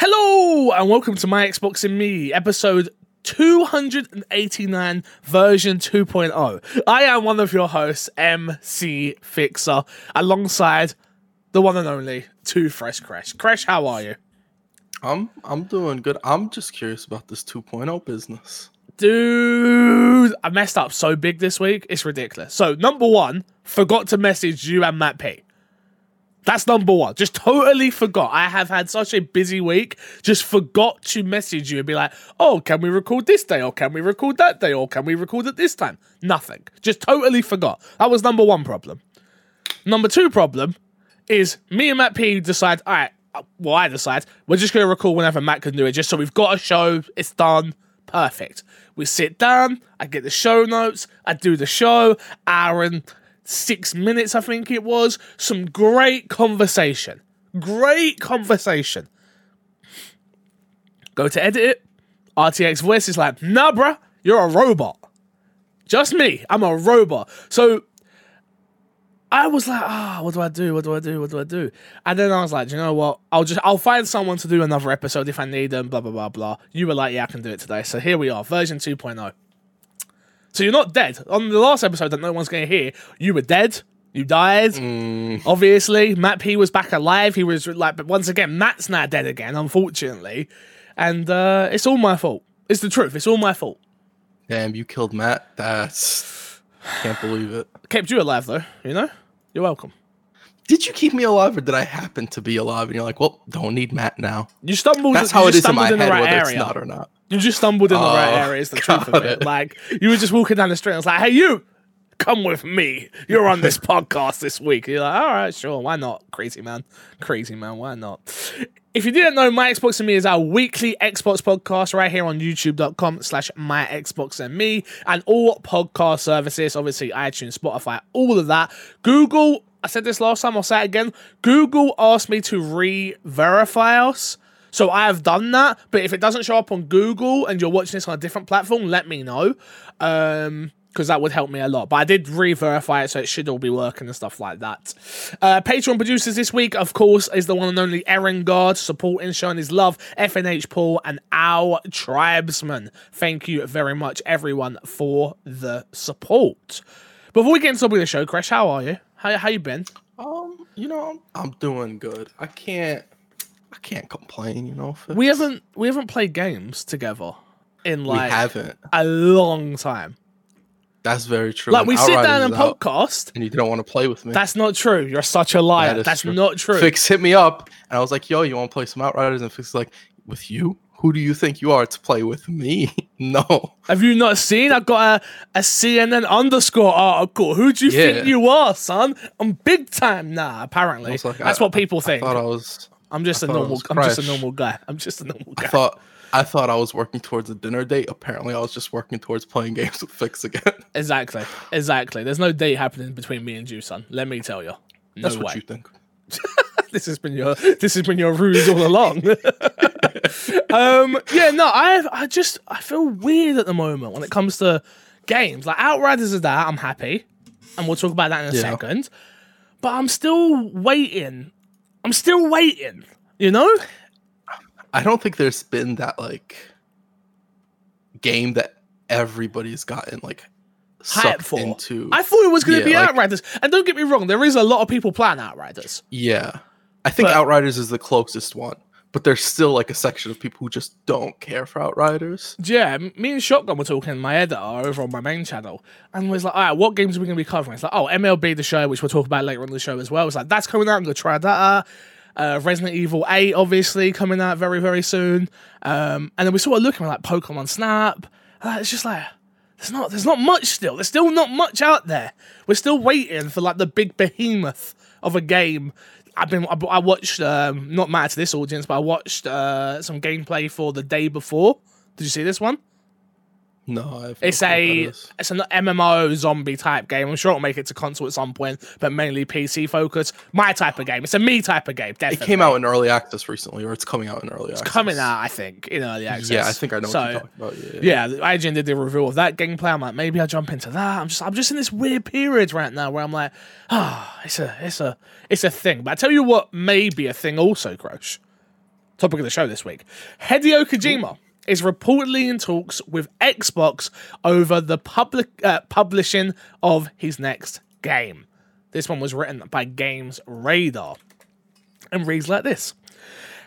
Hello and welcome to My Xbox and Me, episode 289, version 2.0. I am one of your hosts, MC Fixer, alongside the one and only Two Fresh Crash. Crash, how are you? I'm I'm doing good. I'm just curious about this 2.0 business. Dude, I messed up so big this week. It's ridiculous. So, number one, forgot to message you and Matt P. That's number one. Just totally forgot. I have had such a busy week. Just forgot to message you and be like, oh, can we record this day? Or can we record that day? Or can we record at this time? Nothing. Just totally forgot. That was number one problem. Number two problem is me and Matt P decide, all right, uh, well, I decide we're just going to record whenever Matt can do it, just so we've got a show, it's done, perfect. We sit down, I get the show notes, I do the show, and six minutes, I think it was. Some great conversation. Great conversation. Go to edit it. RTX voice is like, nah, bruh, you're a robot. Just me. I'm a robot. So I was like, ah, what do I do? What do I do? What do I do? And then I was like, you know what? I'll just I'll find someone to do another episode if I need them. Blah blah blah blah. You were like, yeah, I can do it today. So here we are, version 2.0. So you're not dead. On the last episode that no one's going to hear, you were dead. You died. Obviously, Matt P was back alive. He was like, but once again, Matt's now dead again, unfortunately. And uh, it's all my fault. It's the truth. It's all my fault. Damn, you killed Matt. That's can't believe it. Kept you alive though. You know. You're welcome. Did you keep me alive, or did I happen to be alive? And you're like, well, don't need Matt now. You stumbled. That's how it just in my head, right whether area. it's not or not. You just stumbled in the right Oh, area. Is the truth of it. it. Like you were just walking down the street. and I was like, "Hey, you, come with me. You're on this podcast this week." You're like, "All right, sure. Why not? Crazy man, crazy man. Why not?" If you didn't know, My Xbox and Me is our weekly Xbox podcast right here on youtube.com slash My Xbox and Me and all podcast services, obviously iTunes, Spotify, all of that. Google, I said this last time, I'll say it again. Google asked me to re-verify us. So I have done that, but if it doesn't show up on Google and you're watching this on a different platform, let me know. Um because that would help me a lot. But I did re-verify it, so it should all be working and stuff like that. Uh, Patreon producers this week, of course, is the one and only Aaron Guard, supporting, showing his love, FNH Paul, and our tribesman. Thank you very much, everyone, for the support. Before we get into the show, Crash, how are you? How how you been? Um, you know, I'm, I'm doing good. I can't, I can't complain. You know, We haven't we haven't played games together in we like haven't. a long time. That's very true. Like we sit down and podcast. and you don't want to play with me. That's not true. You're such a liar. That That's true. not true. Fix hit me up, and I was like, "Yo, you want to play some Outriders?" And Fix is like, "With you? Who do you think you are to play with me?" no. Have you not seen? I've got a, a CNN underscore article. Who do you Yeah. think you are, son? I'm big time now. Apparently, like, that's I- what people I think. thought I was. I'm just I a normal. I'm just a normal guy. I'm just a normal guy. I thought. I thought I was working towards a dinner date. Apparently, I was just working towards playing games with Fix again. exactly. Exactly. There's no date happening between me and you, son. Let me tell you. No That's way. what you think. this has been your this has been your ruse all along. um, yeah, no, I I just I feel weird at the moment when it comes to games. Like Outriders is that I'm happy, and we'll talk about that in a Yeah. second. But I'm still waiting. I'm still waiting. You know? I don't think there's been that like game that everybody's gotten like Hype sucked for. into. I thought it was going to Yeah, be like- Outriders, and don't get me wrong, there is a lot of people playing Outriders. yeah, I think But- Outriders is the closest one, but there's still like a section of people who just don't care for Outriders. Yeah, me and Shotgun were talking, my editor, over on my main channel, and was like, all right, what games are we going to be covering? It's like, oh, MLB The Show, which we'll talk about later on the show as well. It's like, that's coming out, I'm going to try that out. Uh, Resident Evil 8, obviously, coming out very, very soon. Um, and then we sort of looking at like Pokemon Snap. And it's just like, there's not, there's not much still. There's still not much out there. We're still waiting for like the big behemoth of a game. I've been, I, watched, um, not matter to this audience, but I watched uh, some gameplay for the day before. Did you see this one? No, I've It's a it's an MMO zombie type game. I'm sure it'll make it to console at some point, but mainly PC focused. My type of game. It's a me type of game. It came out in early access recently, or it's coming out in early access. It's coming out, I think, in early access. Yeah, I think I know so, what you're talking about. Yeah, Yeah, IGN did the review of that gameplay. I'm like, maybe I'll jump into that. I'm just I'm just in this weird period right now where I'm like, ah, it's a it's a it's a thing. But I tell you what may be a thing also, Crush. topic of the show this week. Hideo Kojima is reportedly in talks with Xbox over the public uh, publishing of his next game. This one was written by Games Radar and reads like this.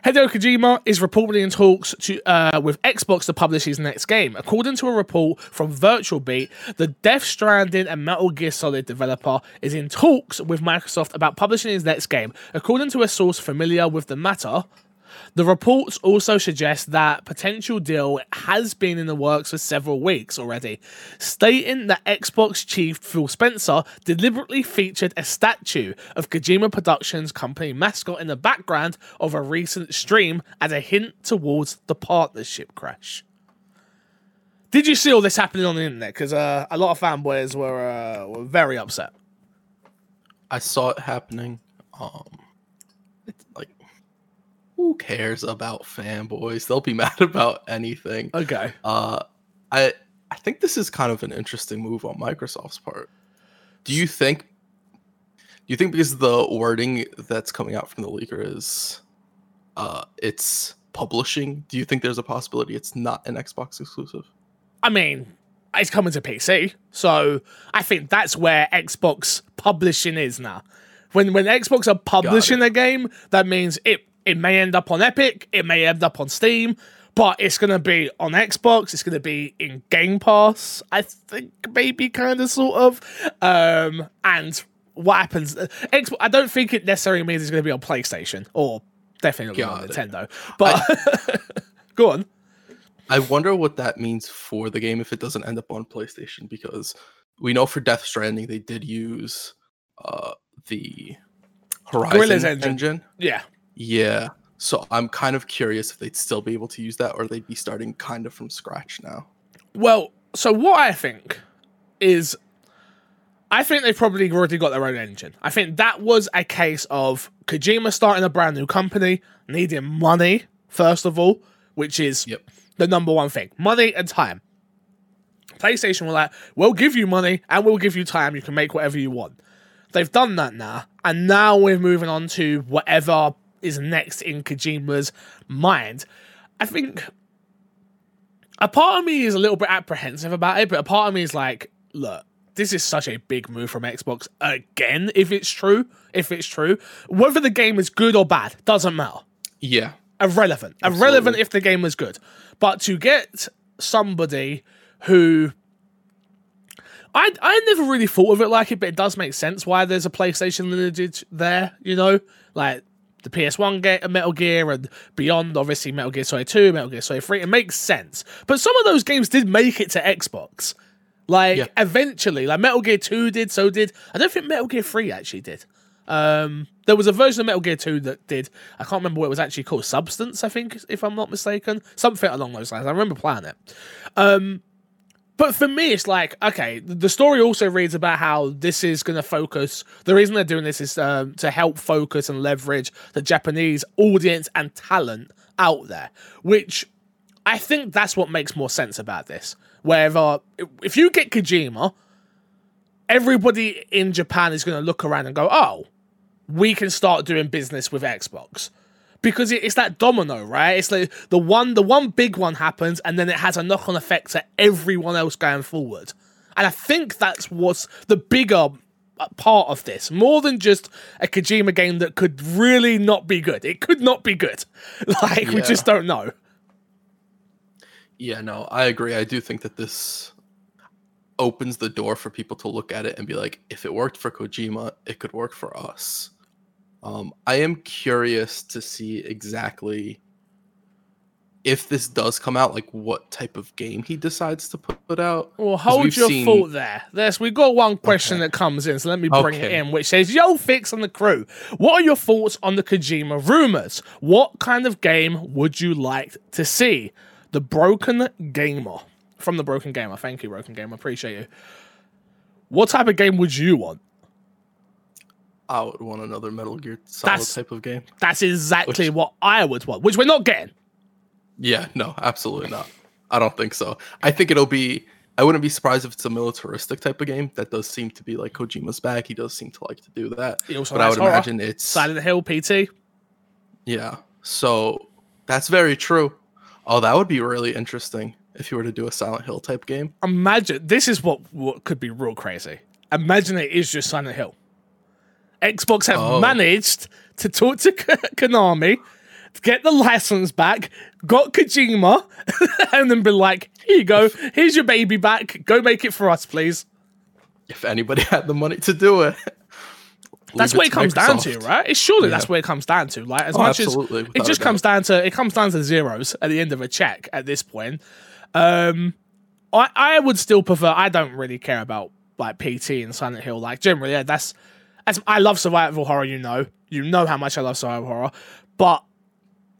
Hideo Kojima is reportedly in talks to, uh, with Xbox to publish his next game. According to a report from VentureBeat, the Death Stranding and Metal Gear Solid developer is in talks with Microsoft about publishing his next game. According to a source familiar with the matter, the reports also suggest that potential deal has been in the works for several weeks already, stating that Xbox chief Phil Spencer deliberately featured a statue of Kojima Productions company mascot in the background of a recent stream as a hint towards the partnership crash. Did you see all this happening on the internet? Because uh, a lot of fanboys were uh, were very upset. I saw it happening. Um, who cares about fanboys? They'll be mad about anything. Okay. Uh, I I think this is kind of an interesting move on Microsoft's part. Do you think? Do you think because the wording that's coming out from the leaker is, uh, it's publishing? Do you think there's a possibility it's not an Xbox exclusive? I mean, it's coming to PC, so I think that's where Xbox publishing is now. When when Xbox are publishing a game, that means it it may end up on Epic, it may end up on Steam, but it's gonna be on Xbox. It's gonna be in Game Pass. I think maybe kind of sort of. Um, and what happens? uh, Xbox. I don't think it necessarily means it's gonna be on PlayStation or definitely on Nintendo. But go on. I wonder what that means for the game if it doesn't end up on PlayStation because we know for Death Stranding they did use uh, the Horizon engine. engine. Yeah. Yeah. So I'm kind of curious if they'd still be able to use that or they'd be starting kind of from scratch now. Well, so what I think is, I think they've probably already got their own engine. I think that was a case of Kojima starting a brand new company, needing money, first of all, which is Yep. the number one thing money and time. PlayStation were like, we'll give you money and we'll give you time. You can make whatever you want. They've done that now. And now we're moving on to whatever is next in Kojima's mind. I think a part of me is a little bit apprehensive about it, but a part of me is like, look, this is such a big move from Xbox again, if it's true. If it's true. Whether the game is good or bad, doesn't matter Yeah. irrelevant. Absolutely. Irrelevant if the game was good. But to get somebody who I I never really thought of it like it, but it does make sense why there's a PlayStation lineage there, you know? Like the PS1 game, of Metal Gear, and beyond, obviously Metal Gear Solid 2, Metal Gear Solid 3. It makes sense. But some of those games did make it to Xbox. Like Yeah. eventually, like Metal Gear 2 did, so did I don't think Metal Gear 3 actually did. Um, there was a version of Metal Gear 2 that did. I can't remember what it was actually called. Substance, I think, if I'm not mistaken. Something along those lines. I remember playing it. Um, but for me, it's like, okay, the story also reads about how this is going to focus. The reason they're doing this is um, to help focus and leverage the Japanese audience and talent out there, which I think that's what makes more sense about this. Wherever, if you get Kojima, everybody in Japan is going to look around and go, oh, we can start doing business with Xbox. Because it's that domino, right? It's like the one, the one big one happens, and then it has a knock-on effect to everyone else going forward. And I think that's what's the bigger part of this, more than just a Kojima game that could really not be good. It could not be good. Like we just don't know. Yeah, no, I agree. I do think that this opens the door for people to look at it and be like, if it worked for Kojima, it could work for us. Um, I am curious to see exactly if this does come out, like what type of game he decides to put, put out. Well, hold your seen- thought there. There's we've got one question Okay. that comes in, so let me bring it in, which says, Yo, Fix on the crew. What are your thoughts on the Kojima rumors? What kind of game would you like to see? The Broken Gamer. From the Broken Gamer. Thank you, Broken Gamer. Appreciate you. What type of game would you want? I would want another Metal Gear Solid That's- type of game. That's exactly Which- what I would want, which we're not getting. Yeah, no, absolutely not. I don't think so. I think it'll be. I wouldn't be surprised if it's a militaristic type of game. That does seem to be like Kojima's bag. He does seem to like to do that. He also but I would horror. imagine it's Silent Hill PT. yeah. So That's very true. Oh, that would be really interesting if you were to do a Silent Hill type game. Imagine this is what, what could be real crazy. Imagine it is just Silent Hill. Xbox have Oh. managed to talk to Konami, to get the license back, got Kojima, and then be like, "Here you go. Here's your baby back. Go make it for us, please." If anybody had the money to do it. That's what it comes down to, right? It's surely Yeah. that's where it comes down to. Like as Oh, much as it just comes down to it comes down to zeros at the end of a check at this point. Um I I would still prefer I don't really care about like PT and Silent Hill. Like generally, yeah, that's as I love survival horror, you know. You know how much I love survival horror. But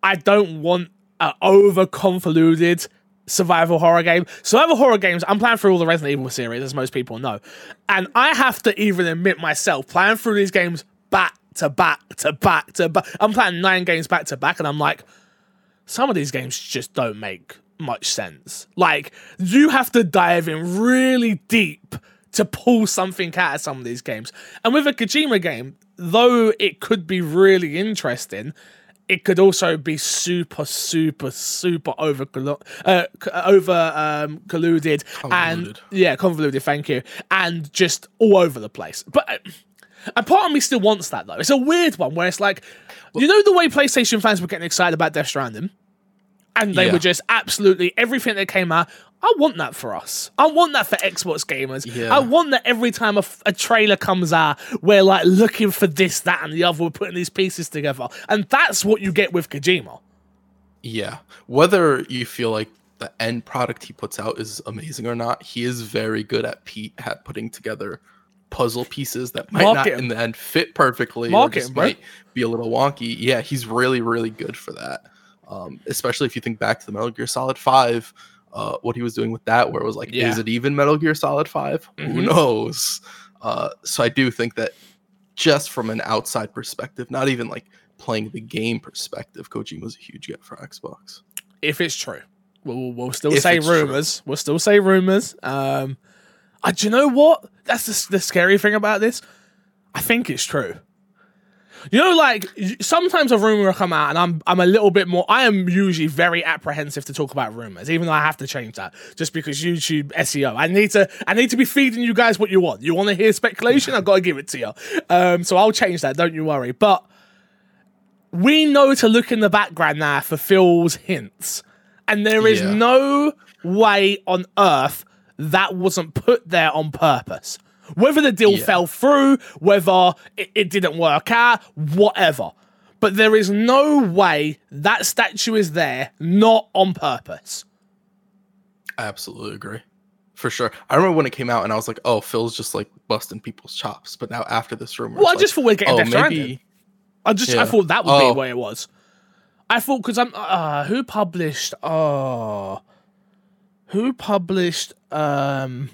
I don't want an over convoluted survival horror game. Survival horror games, I'm playing through all the Resident Evil series, as most people know. And I have to even admit myself, playing through these games back to back to back to back. I'm playing nine games back to back, and I'm like, some of these games just don't make much sense. Like, you have to dive in really deep to pull something out of some of these games. And with a Kojima game, though it could be really interesting, it could also be super, super, super over uh, over um, colluded and yeah, convoluted. Thank you, and just all over the place. But uh, a part of me still wants that though. It's a weird one where it's like, you know, the way PlayStation fans were getting excited about Death Stranding, and they Yeah. were just absolutely everything that came out. I want that for us. I want that for Xbox gamers. Yeah. I want that every time a, f- a trailer comes out, we're like looking for this, that, and the other. We're putting these pieces together, and that's what you get with Kojima. Yeah. Whether you feel like the end product he puts out is amazing or not, he is very good at Pete at putting together puzzle pieces that might not Marketing. in the end fit perfectly or just bro. might be a little wonky. Yeah, he's really, really good for that. Um, especially if you think back to the Metal Gear Solid 5, uh, what he was doing with that, where it was like, Yeah. is it even Metal Gear Solid 5? Who Mhm. knows? Uh, so I do think that just from an outside perspective, not even like playing the game perspective, Kojima's a huge get for Xbox. if it's true. We'll, we'll still If say it's true. rumors. We'll still say rumors. Um, uh, do you know what? That's the, the scary thing about this. I think it's true. You know, like sometimes a rumor will come out, and I'm I'm a little bit more. I am usually very apprehensive to talk about rumors, even though I have to change that just because YouTube SEO. I need to I need to be feeding you guys what you want. You want to hear speculation? I've got to give it to you. Um, so I'll change that. Don't you worry. But we know to look in the background now for Phil's hints. And there is Yeah. no way on earth that wasn't put there on purpose. Whether the deal Yeah. fell through, whether it, it didn't work out, whatever. But there is no way that statue is there not on purpose. I absolutely agree. For sure. I remember when it came out and I was like, oh, Phil's just like busting people's chops. But now after this rumor, Well, I just thought like, we'd get oh, Death maybe. I just I thought that would Oh. be what it was. I thought because I'm uh who published oh who published um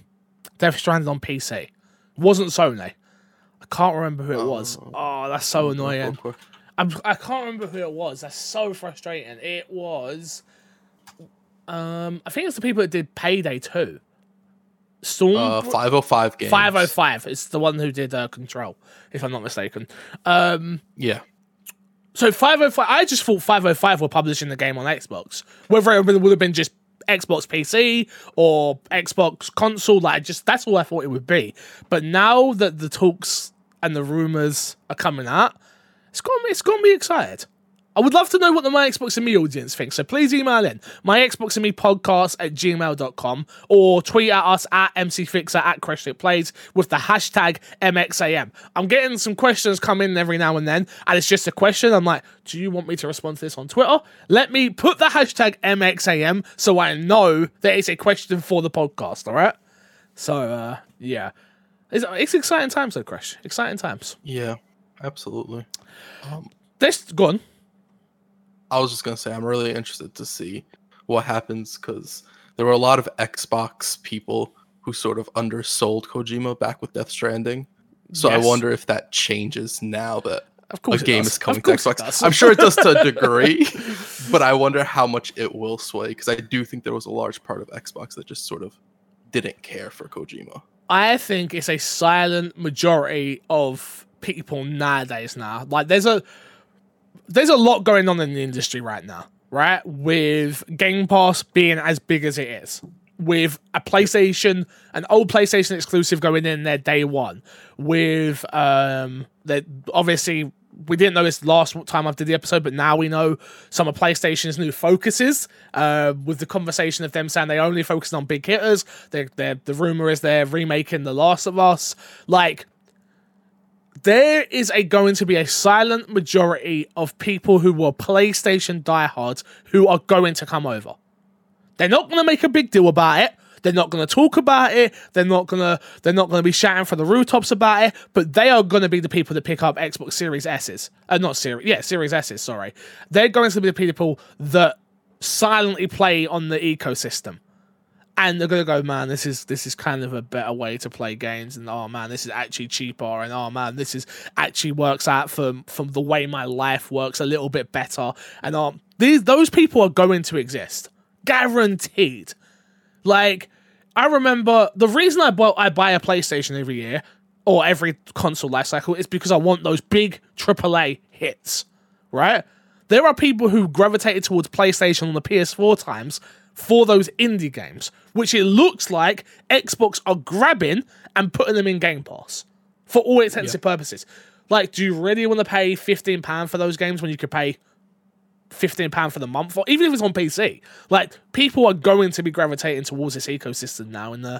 Death Stranding on PC? Wasn't Sony. I can't remember who it was. Oh. Oh, that's so annoying. I'm, I can't remember who it was. That's so frustrating. It was um I think it's the people that did Payday 2. Storm Uh, 505 games. 505. It's the one who did uh, Control, if I'm not mistaken. Um Yeah. so 505, I just thought 505 were publishing the game on Xbox. Whether it would have been just Xbox PC or Xbox console, like just that's all I thought it would be. But now that the talks and the rumors are coming out, it's gonna it's gonna be excited. I would love to know what the My Xbox and Me audience thinks. So please email in my Xbox and Me podcast at gmail.com or tweet at us at MCFixer at Crash It Plays with the hashtag MXAM. I'm getting some questions come in every now and then, and it's just a question. I'm like, do you want me to respond to this on Twitter? Let me put the hashtag MXAM so I know that it's a question for the podcast, all right? So, uh, yeah. It's, it's exciting times, though, Crash. Exciting times. Yeah. Absolutely. Um, This, go on. I was just gonna say I'm really interested to see what happens because there were a lot of Xbox people who sort of undersold Kojima back with Death Stranding. So Yes. I wonder if that changes now that Of a course it game does. is coming to Xbox. I'm sure it does to a degree, but I wonder how much it will sway because I do think there was a large part of Xbox that just sort of didn't care for Kojima. I think it's a silent majority of people nowadays now. Like there's a there's a lot going on in the industry right now. right? With Game Pass being as big as it is, with a PlayStation, an old PlayStation exclusive going in there day one, with um, that obviously we didn't know this last time I did the episode, but now we know some of PlayStation's new focuses. Uh, with the conversation of them saying they only focus on big hitters. They're, they're, the rumor is they're remaking The Last of Us. Like, there is a going to be a silent majority of people who were PlayStation diehards who are going to come over. They're not going to make a big deal about it. They're not going to talk about it. They're not going to they're not going to be shouting from the rooftops about it. But they are going to be the people that pick up Xbox Series S's. Uh, not Series, yeah, Series S's. Sorry, they're going to be the people that silently play on the ecosystem and they're gonna go, man, this is this is kind of a better way to play games, and oh man, this is actually cheaper, and oh man, this is actually works out from from the way my life works a little bit better, and um, these those people are going to exist, guaranteed. Like, I remember the reason I bought I buy a PlayStation every year or every console life cycle is because I want those big AAA hits, right? There are people who gravitated towards PlayStation on the PS4 times for those indie games, which it looks like Xbox are grabbing and putting them in Game Pass for all intents and purposes. Like, do you really want to pay £15 for those games when you could pay £15 for the month, or even if it's on PC? Like, people are going to be gravitating towards this ecosystem now, and uh,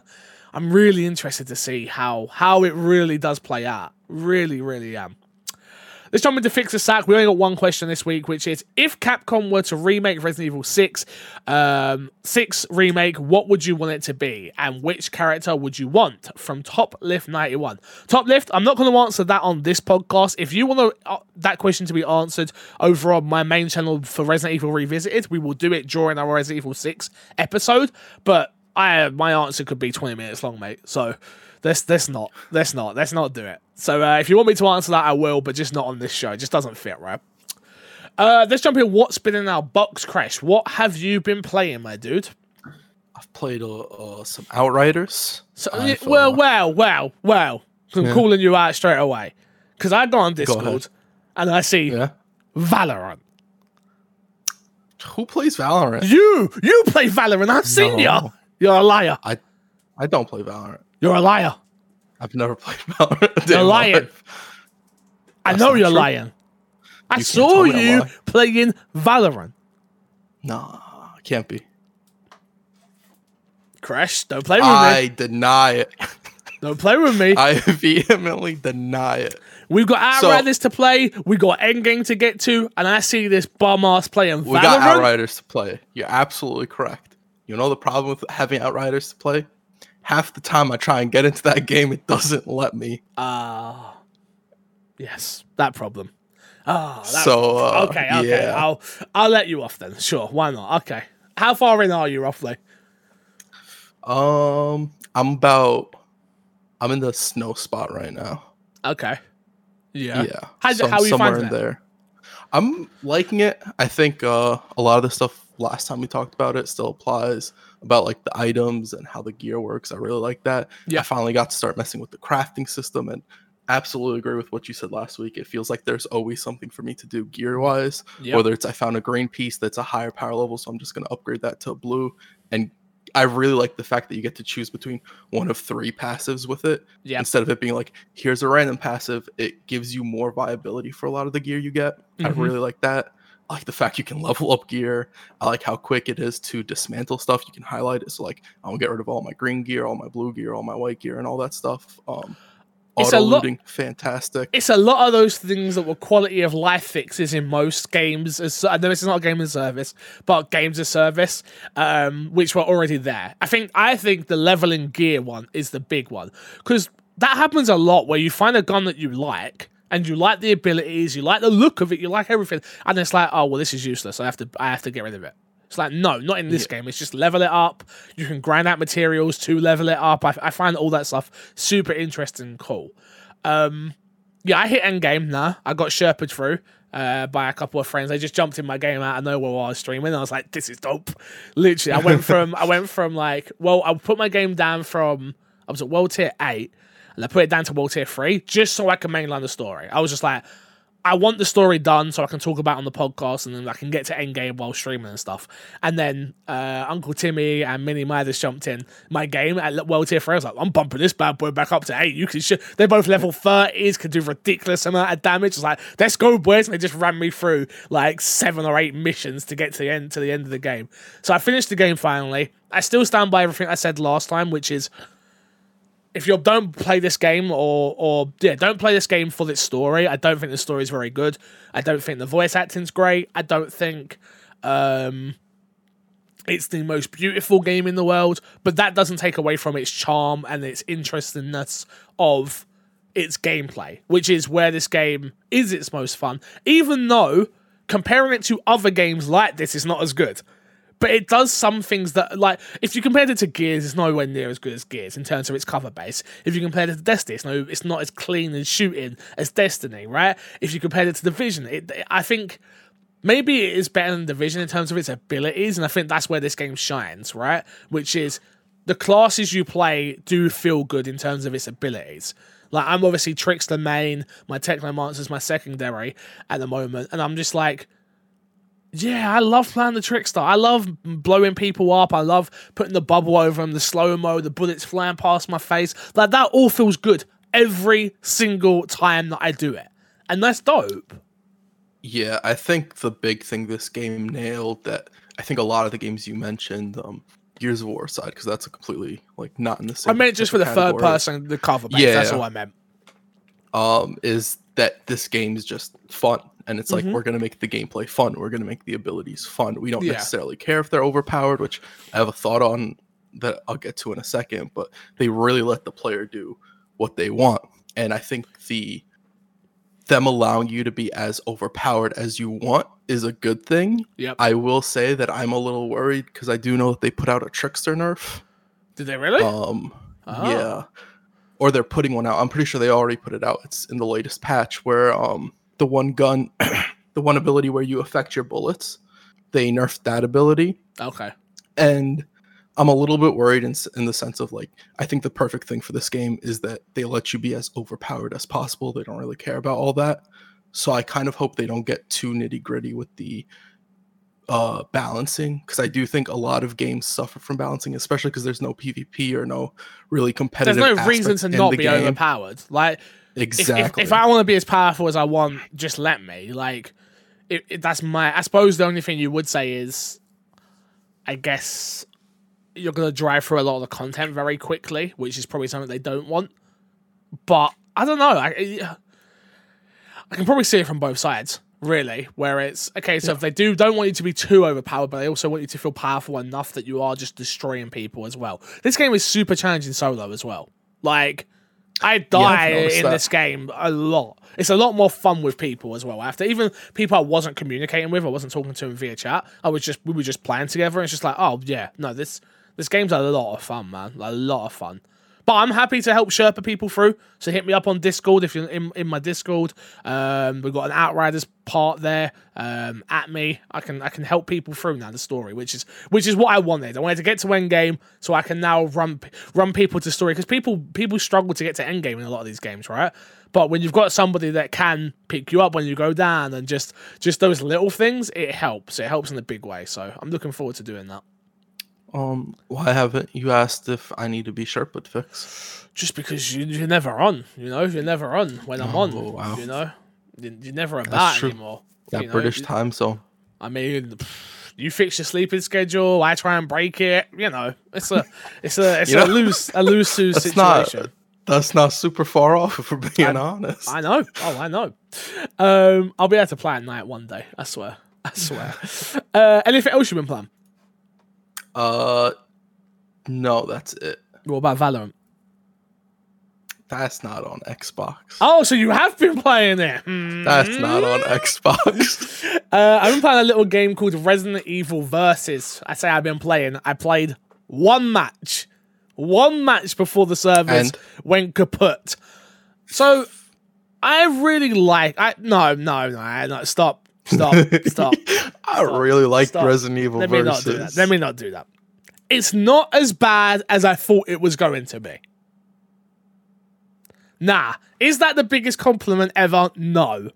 I'm really interested to see how how it really does play out. Really, really am. Let's jump into Fix the Sack. We only got one question this week, which is if Capcom were to remake Resident Evil 6, um, 6 remake, what would you want it to be? And which character would you want? From Top Lift 91. Top Lift, I'm not going to answer that on this podcast. If you want to, uh, that question to be answered over on my main channel for Resident Evil Revisited, we will do it during our Resident Evil 6 episode. But I, my answer could be 20 minutes long, mate. So let's let's not let's not let's not do it. So uh, if you want me to answer that, I will, but just not on this show. It just doesn't fit, right? Uh, let's jump in. What's been in our box crash? What have you been playing, my dude? I've played uh, some Outriders. So, well, well, well, well. I'm Yeah. calling you out straight away because I go on. Discord and I see Yeah. Valorant. Who plays Valorant? You, you play Valorant. I've seen you. You're a liar. I I don't play Valorant. You're a liar. I've never played Valorant. You're lying. I know you're true. lying. I You saw tell me to you playing Valorant. Nah, can't be. Crash, don't play with me. I deny it. Don't play with me. I vehemently deny it. We've got So- Outriders to play. We got Endgame to get to, and I see this bum ass playing Valorant. We got Outriders to play. You're absolutely correct. You know the problem with having Outriders to play? Half the time I try and get into that game, it doesn't let me. Ah, yes, that problem. Ah, that So, uh, okay, okay. yeah. I'll I'll let you off then. Sure, why not? Okay. How far in are you roughly? Um, I'm about. I'm in the snow spot right now. Okay. Yeah. Yeah. How- so how are you somewhere finding in there. I'm liking it. I think uh, a lot of the stuff last time we talked about it still applies about like the items and how the gear works. I really like that. Yeah. I finally got to start messing with the crafting system and absolutely agree with what you said last week. It feels like there's always something for me to do gear wise. Yep. Whether it's I found a green piece that's a higher power level, so I'm just gonna upgrade that to a blue. And I really like the fact that you get to choose between one of three passives with it Yeah. instead of it being like here's a random passive it gives you more viability for a lot of the gear you get i Mhm. really like that i like the fact you can level up gear i like how quick it is to dismantle stuff you can highlight it so like i'll get rid of all my green gear all my blue gear all my white gear and all that stuff um It's a auto lot- looting fantastic It's a lot of those things that were quality of life fixes in most games. As I know this is not a game as service, but games as service, um, which were already there. I think I think the leveling gear one is the big one because that happens a lot where you find a gun that you like and you like the abilities, you like the look of it, you like everything, and it's like, oh well, this is useless. I have to I have to get rid of it. It's like no, not in this game. It's just level it up. You can grind out materials to level it up. I, I find all that stuff super interesting and cool. Um, yeah, I hit end game now. I got sherped through uh, by a couple of friends. They just jumped in my game out of nowhere while I was streaming. And I was like, this is dope. Literally, I went from I went from like well, I put my game down from I was at world tier eight, and I put it down to world tier three just so I can mainline the story. I was just like. I want the story done so I can talk about on the podcast and then I can get to endgame while streaming and stuff. And then uh, Uncle Timmy and Minnie Midas jumped in my game at World Tier 3. I was like, I'm bumping this bad boy back up to 8. You can sh-. They're both level 30s, can do ridiculous amount of damage. It's like, let's go, boys. And they just ran me through like seven or eight missions to get to the end to the end of the game. So I finished the game finally. I still stand by everything I said last time, which is if you don't play this game or or yeah, don't play this game for this story. I don't think the story is very good. I don't think the voice acting's great. I don't think um it's the most beautiful game in the world, but that doesn't take away from its charm and its interestingness of its gameplay, which is where this game is its most fun. Even though comparing it to other games like this is not as good but it does some things that like if you compared it to Gears, it's nowhere near as good as Gears in terms of its cover base. If you compared it to Destiny, it's no, it's not as clean and shooting as Destiny, right? If you compared it to Division, it, I think maybe it is better than Division in terms of its abilities, and I think that's where this game shines, right? Which is the classes you play do feel good in terms of its abilities. Like I'm obviously Trickster main, my Technomancer's my secondary at the moment, and I'm just like yeah, I love playing the trickster. I love blowing people up. I love putting the bubble over them, the slow mo, the bullets flying past my face. Like that all feels good every single time that I do it, and that's dope. Yeah, I think the big thing this game nailed that I think a lot of the games you mentioned, um, Gears of War side, because that's a completely like not in the same. I meant just for the category. third person, the cover. Base. Yeah, that's all I meant. Um, is that this game is just fun and it's like mm-hmm. we're going to make the gameplay fun we're going to make the abilities fun we don't yeah. necessarily care if they're overpowered which i have a thought on that i'll get to in a second but they really let the player do what they want and i think the them allowing you to be as overpowered as you want is a good thing yep. i will say that i'm a little worried because i do know that they put out a trickster nerf did they really um oh. yeah or they're putting one out i'm pretty sure they already put it out it's in the latest patch where um the one gun, the one ability where you affect your bullets. They nerfed that ability. Okay. And I'm a little bit worried in, in the sense of like, I think the perfect thing for this game is that they let you be as overpowered as possible. They don't really care about all that. So I kind of hope they don't get too nitty gritty with the uh, balancing because I do think a lot of games suffer from balancing, especially because there's no PvP or no really competitive. There's no reason to not be game. overpowered. Like Exactly. If, if, if I want to be as powerful as I want, just let me. Like, it, it, that's my. I suppose the only thing you would say is, I guess you're gonna drive through a lot of the content very quickly, which is probably something they don't want. But I don't know. I, I can probably see it from both sides, really. Where it's okay, so yeah. if they do don't want you to be too overpowered, but they also want you to feel powerful enough that you are just destroying people as well. This game is super challenging solo as well. Like I die in that. this game a lot. It's a lot more fun with people as well. After even people I wasn't communicating with, I wasn't talking to them via chat. I was just we were just playing together. And it's just like, oh yeah, no, this this game's a lot of fun, man. A lot of fun. But I'm happy to help Sherpa people through. So hit me up on Discord if you're in, in my Discord. Um, we've got an Outriders part there. Um, at me, I can I can help people through now the story, which is which is what I wanted. I wanted to get to endgame so I can now run run people to story because people people struggle to get to endgame in a lot of these games, right? But when you've got somebody that can pick you up when you go down and just just those little things, it helps. It helps in a big way. So I'm looking forward to doing that. Um, why haven't you asked if I need to be sharp to fix? Just because you, you're never on, you know, you're never on when I'm oh, on, wow. you know, you're never about anymore. That you know? British time zone. I mean, you fix your sleeping schedule. I try and break it. You know, it's a, it's a, it's a know, loose, a loose situation. Not, that's not super far off, if we're being I, honest. I know. Oh, I know. Um, I'll be able to plan at night one day. I swear. I swear. uh, anything else you've been playing? Uh, no, that's it. What about Valorant? That's not on Xbox. Oh, so you have been playing it? That's not on hmm. Xbox. uh, I've been playing a little game called Resident Evil Versus. I say I've been playing. I played one match, one match before the servers and? went kaput. So I really like. I no no no no stop Stop. Stop. I stop, really like Resident Evil Let me versus. not do that. Let me not do that. It's not as bad as I thought it was going to be. Nah. Is that the biggest compliment ever? No.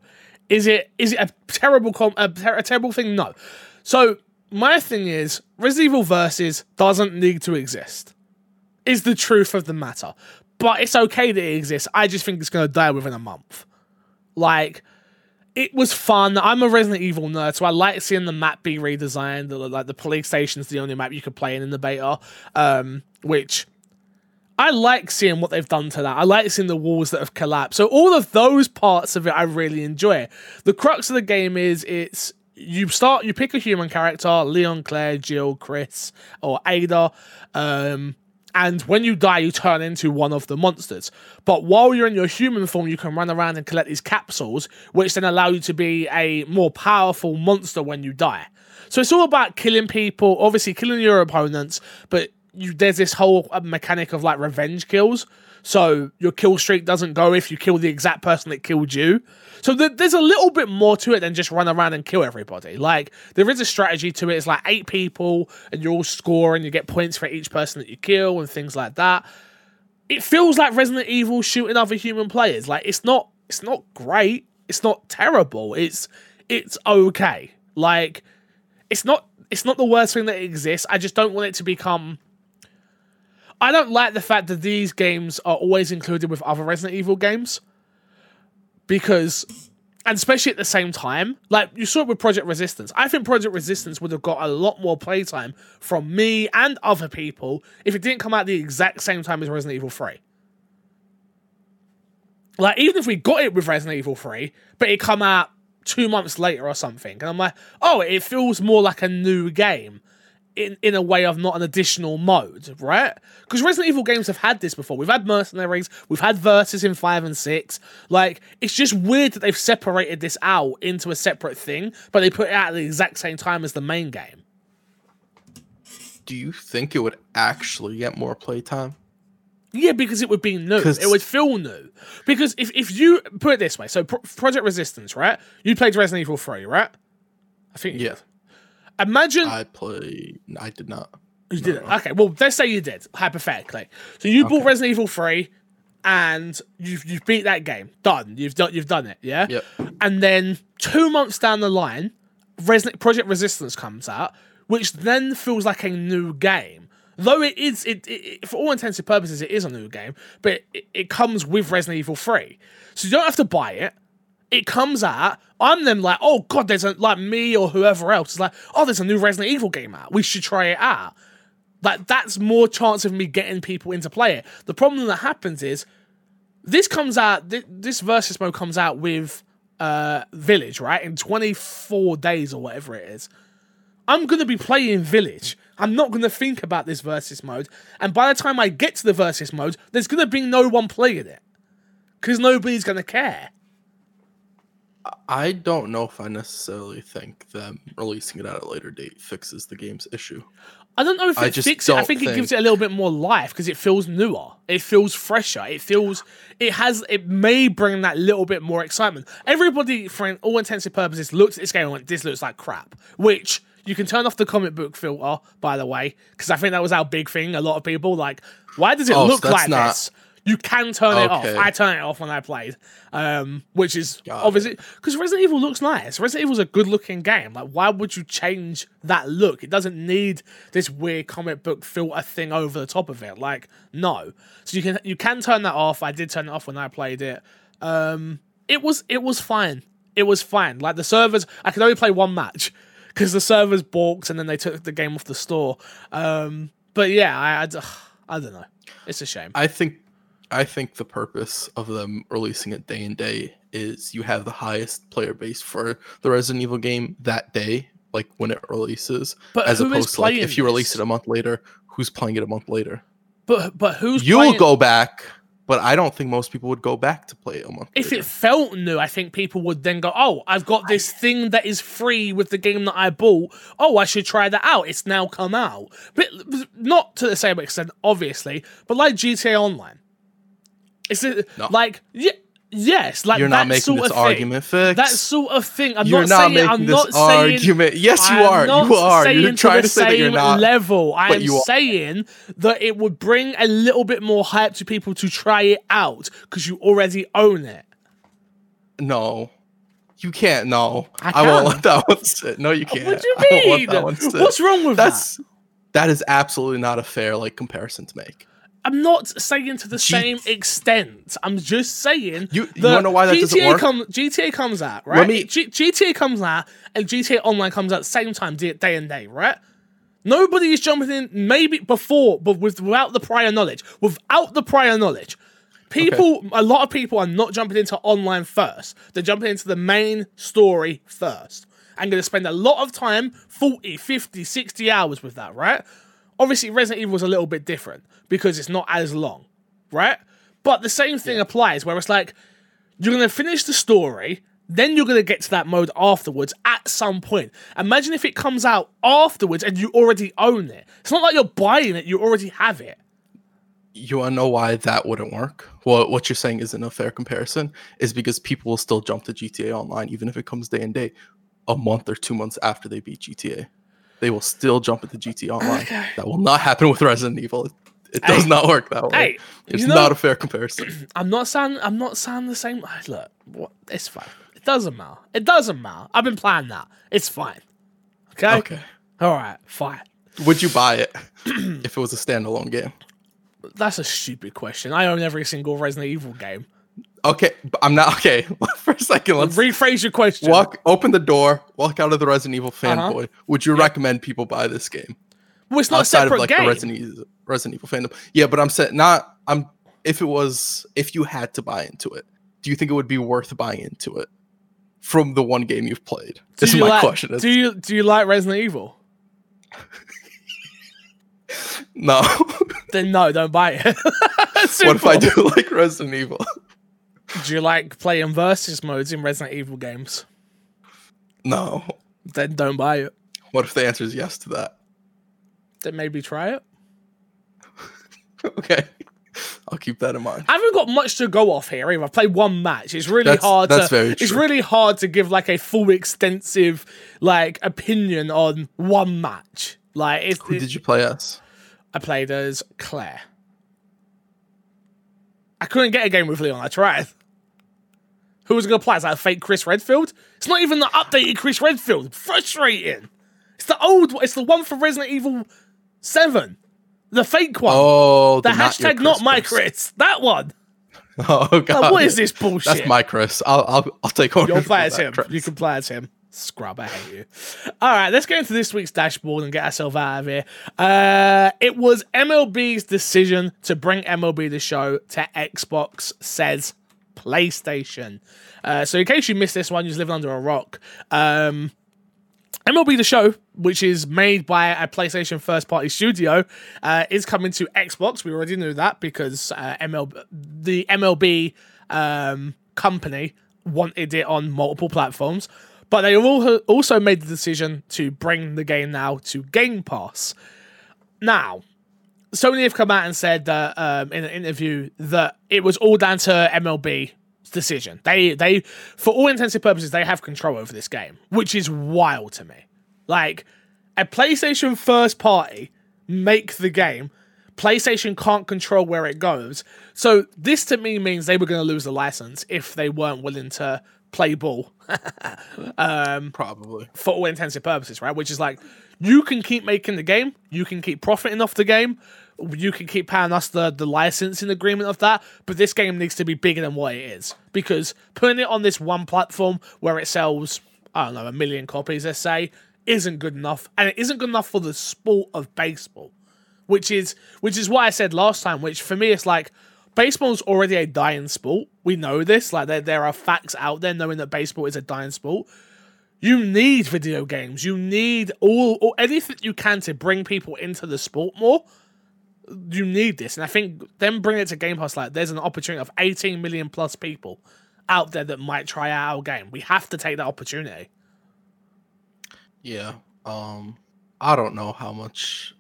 Is it is it a terrible com- a, ter- a terrible thing? No. So my thing is Resident Evil Versus doesn't need to exist. Is the truth of the matter. But it's okay that it exists. I just think it's gonna die within a month. Like it was fun. I'm a Resident Evil nerd, so I like seeing the map be redesigned. The, like the police station's the only map you could play in in the beta, um, which I like seeing what they've done to that. I like seeing the walls that have collapsed. So all of those parts of it, I really enjoy. The crux of the game is it's you start you pick a human character, Leon, Claire, Jill, Chris, or Ada. Um, and when you die, you turn into one of the monsters. But while you're in your human form, you can run around and collect these capsules, which then allow you to be a more powerful monster when you die. So it's all about killing people, obviously killing your opponents, but you, there's this whole uh, mechanic of like revenge kills. So your kill streak doesn't go if you kill the exact person that killed you. So th- there's a little bit more to it than just run around and kill everybody. Like there is a strategy to it. It's like eight people, and you all score, and you get points for each person that you kill, and things like that. It feels like Resident Evil shooting other human players. Like it's not, it's not great. It's not terrible. It's, it's okay. Like it's not, it's not the worst thing that exists. I just don't want it to become I don't like the fact that these games are always included with other Resident Evil games because, and especially at the same time, like you saw it with Project Resistance. I think Project Resistance would have got a lot more playtime from me and other people if it didn't come out the exact same time as Resident Evil 3. Like, even if we got it with Resident Evil 3, but it come out two months later or something, and I'm like, oh, it feels more like a new game in, in a way of not an additional mode, right? Because Resident Evil games have had this before. We've had Mercenaries, we've had Versus in 5 and 6. Like, it's just weird that they've separated this out into a separate thing, but they put it out at the exact same time as the main game. Do you think it would actually get more playtime? Yeah, because it would be new. It would feel new. Because if, if you put it this way, so Pro- Project Resistance, right? You played Resident Evil 3, right? I think Yeah. Imagine I play. I did not. You didn't. Okay, well, let's say you did, hypothetically. So you bought Resident Evil 3 and you've you've beat that game. Done. You've done you've done it, yeah? Yep. And then two months down the line, Resident Project Resistance comes out, which then feels like a new game. Though it is, it, it for all intents and purposes, it is a new game, but it, it comes with Resident Evil 3. So you don't have to buy it. It comes out. I'm then like, oh god, there's a like me or whoever else is like, oh, there's a new Resident Evil game out. We should try it out. Like that's more chance of me getting people into play it. The problem that happens is this comes out. Th- this versus mode comes out with uh Village right in 24 days or whatever it is. I'm gonna be playing Village. I'm not gonna think about this versus mode. And by the time I get to the versus mode, there's gonna be no one playing it because nobody's gonna care. I don't know if I necessarily think them releasing it at a later date fixes the game's issue. I don't know if I it just fixes it. I don't think, it gives it a little bit more life because it feels newer. It feels fresher. It feels it has it may bring that little bit more excitement. Everybody, for all intents and purposes, looked at this game and went, "This looks like crap." Which you can turn off the comic book filter, by the way, because I think that was our big thing. A lot of people like, "Why does it Oh, so look that's like not- this?" You can turn it off. I turn it off when I played, um, which is Got obviously because Resident Evil looks nice. Resident Evil's a good looking game. Like, why would you change that look? It doesn't need this weird comic book filter thing over the top of it. Like, no. So you can you can turn that off. I did turn it off when I played it. Um, it was it was fine. It was fine. Like the servers, I could only play one match because the servers balked and then they took the game off the store. Um, but yeah, I I don't know. It's a shame. I think I think the purpose of them releasing it day and day is you have the highest player base for the Resident Evil game that day, like when it releases, But as opposed to like if you release this? it a month later, who's playing it a month later? But but who's You'll playing- go back, but I don't think most people would go back to play it a month if later. it felt new, I think people would then go, "Oh, I've got this thing that is free with the game that I bought. Oh, I should try that out. It's now come out." But not to the same extent, obviously, but like GTA Online. It's a, No. like yeah, yes, like You're that not making sort this argument fixed. That sort of thing. I'm You're not, not saying. I'm not saying. argument. Yes, you are. You are. You're saying trying the to say that you're not. level. I am saying that it would bring a little bit more hype to people to try it out because you already own it. No, You can't. No, I I, won't let that one sit. No, you can't. What do you I won't let mean? that. What's wrong with That's that is absolutely not a fair like comparison to make. I'm not saying to the G- same extent. I'm just saying You- you wanna know why that GTA doesn't work? Come, GTA comes out, right? Let me- G- GTA comes out and GTA Online comes out at the same time, day, day and day, right? Nobody is jumping in. Maybe before, but with, without the prior knowledge. Without the prior knowledge, people, a lot of people are not jumping into online first. They're jumping into the main story first. I'm going to spend a lot of time 40, 50, 60 hours with that, right? Obviously, Resident Evil is a little bit different because it's not as long, right? But the same thing applies where it's like you're going to finish the story, then you're going to get to that mode afterwards at some point. Imagine if it comes out afterwards and you already own it. It's not like you're buying it, you already have it. You wanna know why that wouldn't work? Well, what you're saying isn't a fair comparison. Is because people will still jump to GTA Online even if it comes day and day, a month or two months after they beat GTA. They will still jump into GT Online. Okay. That will not happen with Resident Evil. It, it does Hey. not work that way. Hey, it's you know- not a fair comparison. I'm not saying I'm not saying the same. Look, what, it's fine. It doesn't matter. It doesn't matter. I've been playing that. It's fine. Okay. Okay. All right. Fine. Would you buy it if it was a standalone game? That's a stupid question. I own every single Resident Evil game. Okay, I'm not okay. For a second, let's Rephrase your question. walk. Open the door. Walk out of the Resident Evil Uh-huh. fanboy. Would you recommend people buy this game Well, it's not a outside separate of like game. the Resident Evil, Resident Evil fandom? Yeah, but I'm saying not. I'm. If it was, if you had to buy into it, do you think it would be worth buying into it from the one game you've played? Do This is my like, question. Do you do you like Resident Evil? no. Then no, don't buy it. what if I do like Resident Evil? Do you like playing versus modes in Resident Evil games? No. Then don't buy it. What if the answer is yes to that? Then maybe try it. Okay. I'll keep that in mind. I haven't got much to go off here either. I've played one match. It's really That's- hard that's to very it's really hard to give like a full extensive like opinion on one match. Like it's, Who did you play as? I played as Claire. I couldn't get a game with Leon. I tried. Who was going to play? Is that a fake Chris Redfield? It's not even the updated Chris Redfield. Frustrating. It's the old one. It's the one from Resident Evil 7. The fake one. Oh, the your hashtag not my Chris. Chris. That one. Oh god. Like, what is this bullshit? That's my Chris. I'll I'll, I'll take over. You'll play as him. Chris. You can play as him. Scrub, I hate you. All right, let's get into this week's dashboard and get ourselves out of here. Uh, it was MLB's decision to bring MLB the show to Xbox, says PlayStation. Uh, so, in case you missed this one, you're living under a rock. Um, MLB The Show, which is made by a PlayStation first party studio, uh, is coming to Xbox. We already knew that because uh, MLB, the MLB um, company wanted it on multiple platforms. But they al- also made the decision to bring the game now to Game Pass. Now, Sony have come out and said that um, in an interview that it was all down to MLB's decision. They they for all intents and purposes they have control over this game, which is wild to me. Like a PlayStation first party make the game. PlayStation can't control where it goes. So this to me means they were going to lose the license if they weren't willing to play ball Probably. for all intents and purposes, right? Which is like you can keep making the game, you can keep profiting off the game, you can keep paying us the the licensing agreement of that, but this game needs to be bigger than what it is because putting it on this one platform where it sells I don't know a million copies, let's say, isn't good enough, and it isn't good enough for the sport of baseball, which is which is what I said last time. Which for me, it's like baseball's already a dying sport. We know this. Like there there are facts out there knowing that baseball is a dying sport you need video games. You need all or anything you can to bring people into the sport more. You need this, and I think them bringing it to Game Pass, like there's an opportunity of 18 million plus people out there that might try out our game. We have to take that opportunity. Yeah. Um. I don't know how much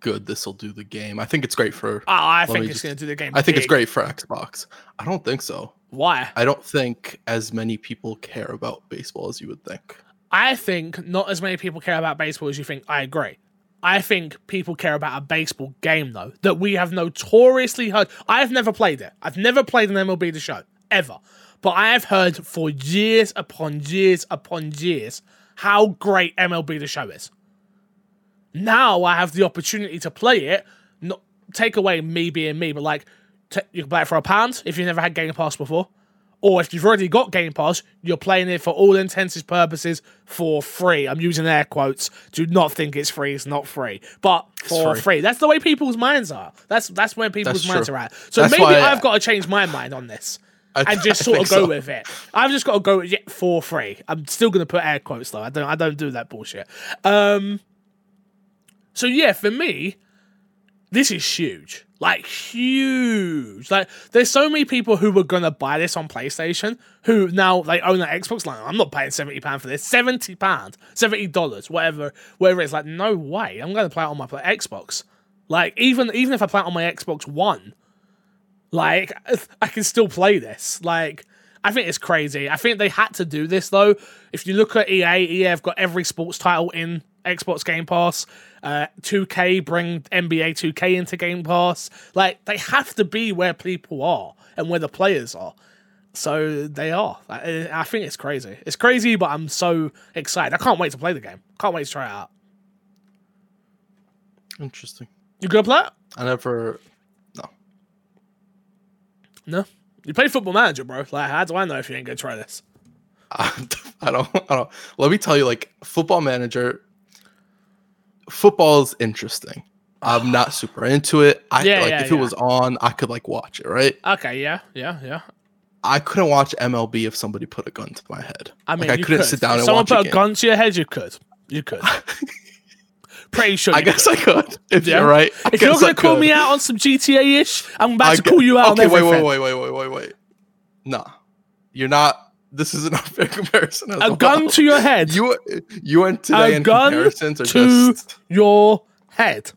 good this will do the game. I think it's great for. Oh, I think it's going to do the game. I think it's great for Xbox. I don't think so. Why? I don't think as many people care about baseball as you would think. I think not as many people care about baseball as you think. I agree. I think people care about a baseball game though that we have notoriously heard. I've never played it. I've never played an MLB the Show ever, but I have heard for years upon years upon years how great MLB The Show is. Now I have the opportunity to play it. Not take away me being me, but like t- you can play it for a pound if you've never had Game Pass before, or if you've already got Game Pass, you're playing it for all intents and purposes for free. I'm using air quotes. Do not think it's free. It's not free, but for free. free. That's the way people's minds are. That's that's where people's That's minds true. are at. So That's maybe I've got to change my mind on this I- and just sort of go so. with it. I've just got to go with it for free. I'm still gonna put air quotes though. I don't I don't do that bullshit. Um so yeah, for me, this is huge. Like huge. Like there's so many people who were gonna buy this on PlayStation who now they own an Xbox. Like I'm not paying seventy pound for this. Seventy pound, seventy dollars, whatever, whatever it's like. No way. I'm gonna play it on my Xbox. Like even even if I play it on my Xbox One, like I can still play this. Like I think it's crazy. I think they had to do this though. If you look at EA, EA have got every sports title in Xbox Game Pass. Uh, 2K bring NBA 2K into Game Pass. Like they have to be where people are and where the players are. So they are. I, I think it's crazy. It's crazy, but I'm so excited. I can't wait to play the game. Can't wait to try it out. Interesting. You gonna play it? I never. No. No. You play Football Manager, bro. Like, how do I know if you ain't gonna try this? I don't. I don't. Let me tell you, like Football Manager. Football is interesting. I'm ah. not super into it. I Yeah, like yeah, if it was on, I could like watch it, right? Okay, yeah, yeah, yeah. I couldn't watch MLB if somebody put a gun to my head. I mean, like, I couldn't could. sit down if and someone put a a gun to your head, you could. You could. Pretty sure. I guess could. I could. If Yeah. you're right. I If you're gonna I call could. me out on some GTA ish, I'm about I to gu- call you out Okay, wait, wait, wait, wait, wait, wait, wait. Nah, you're not. This is an unfair comparison. A well. gun to your head. You you went today A in gun comparisons are to just. your head.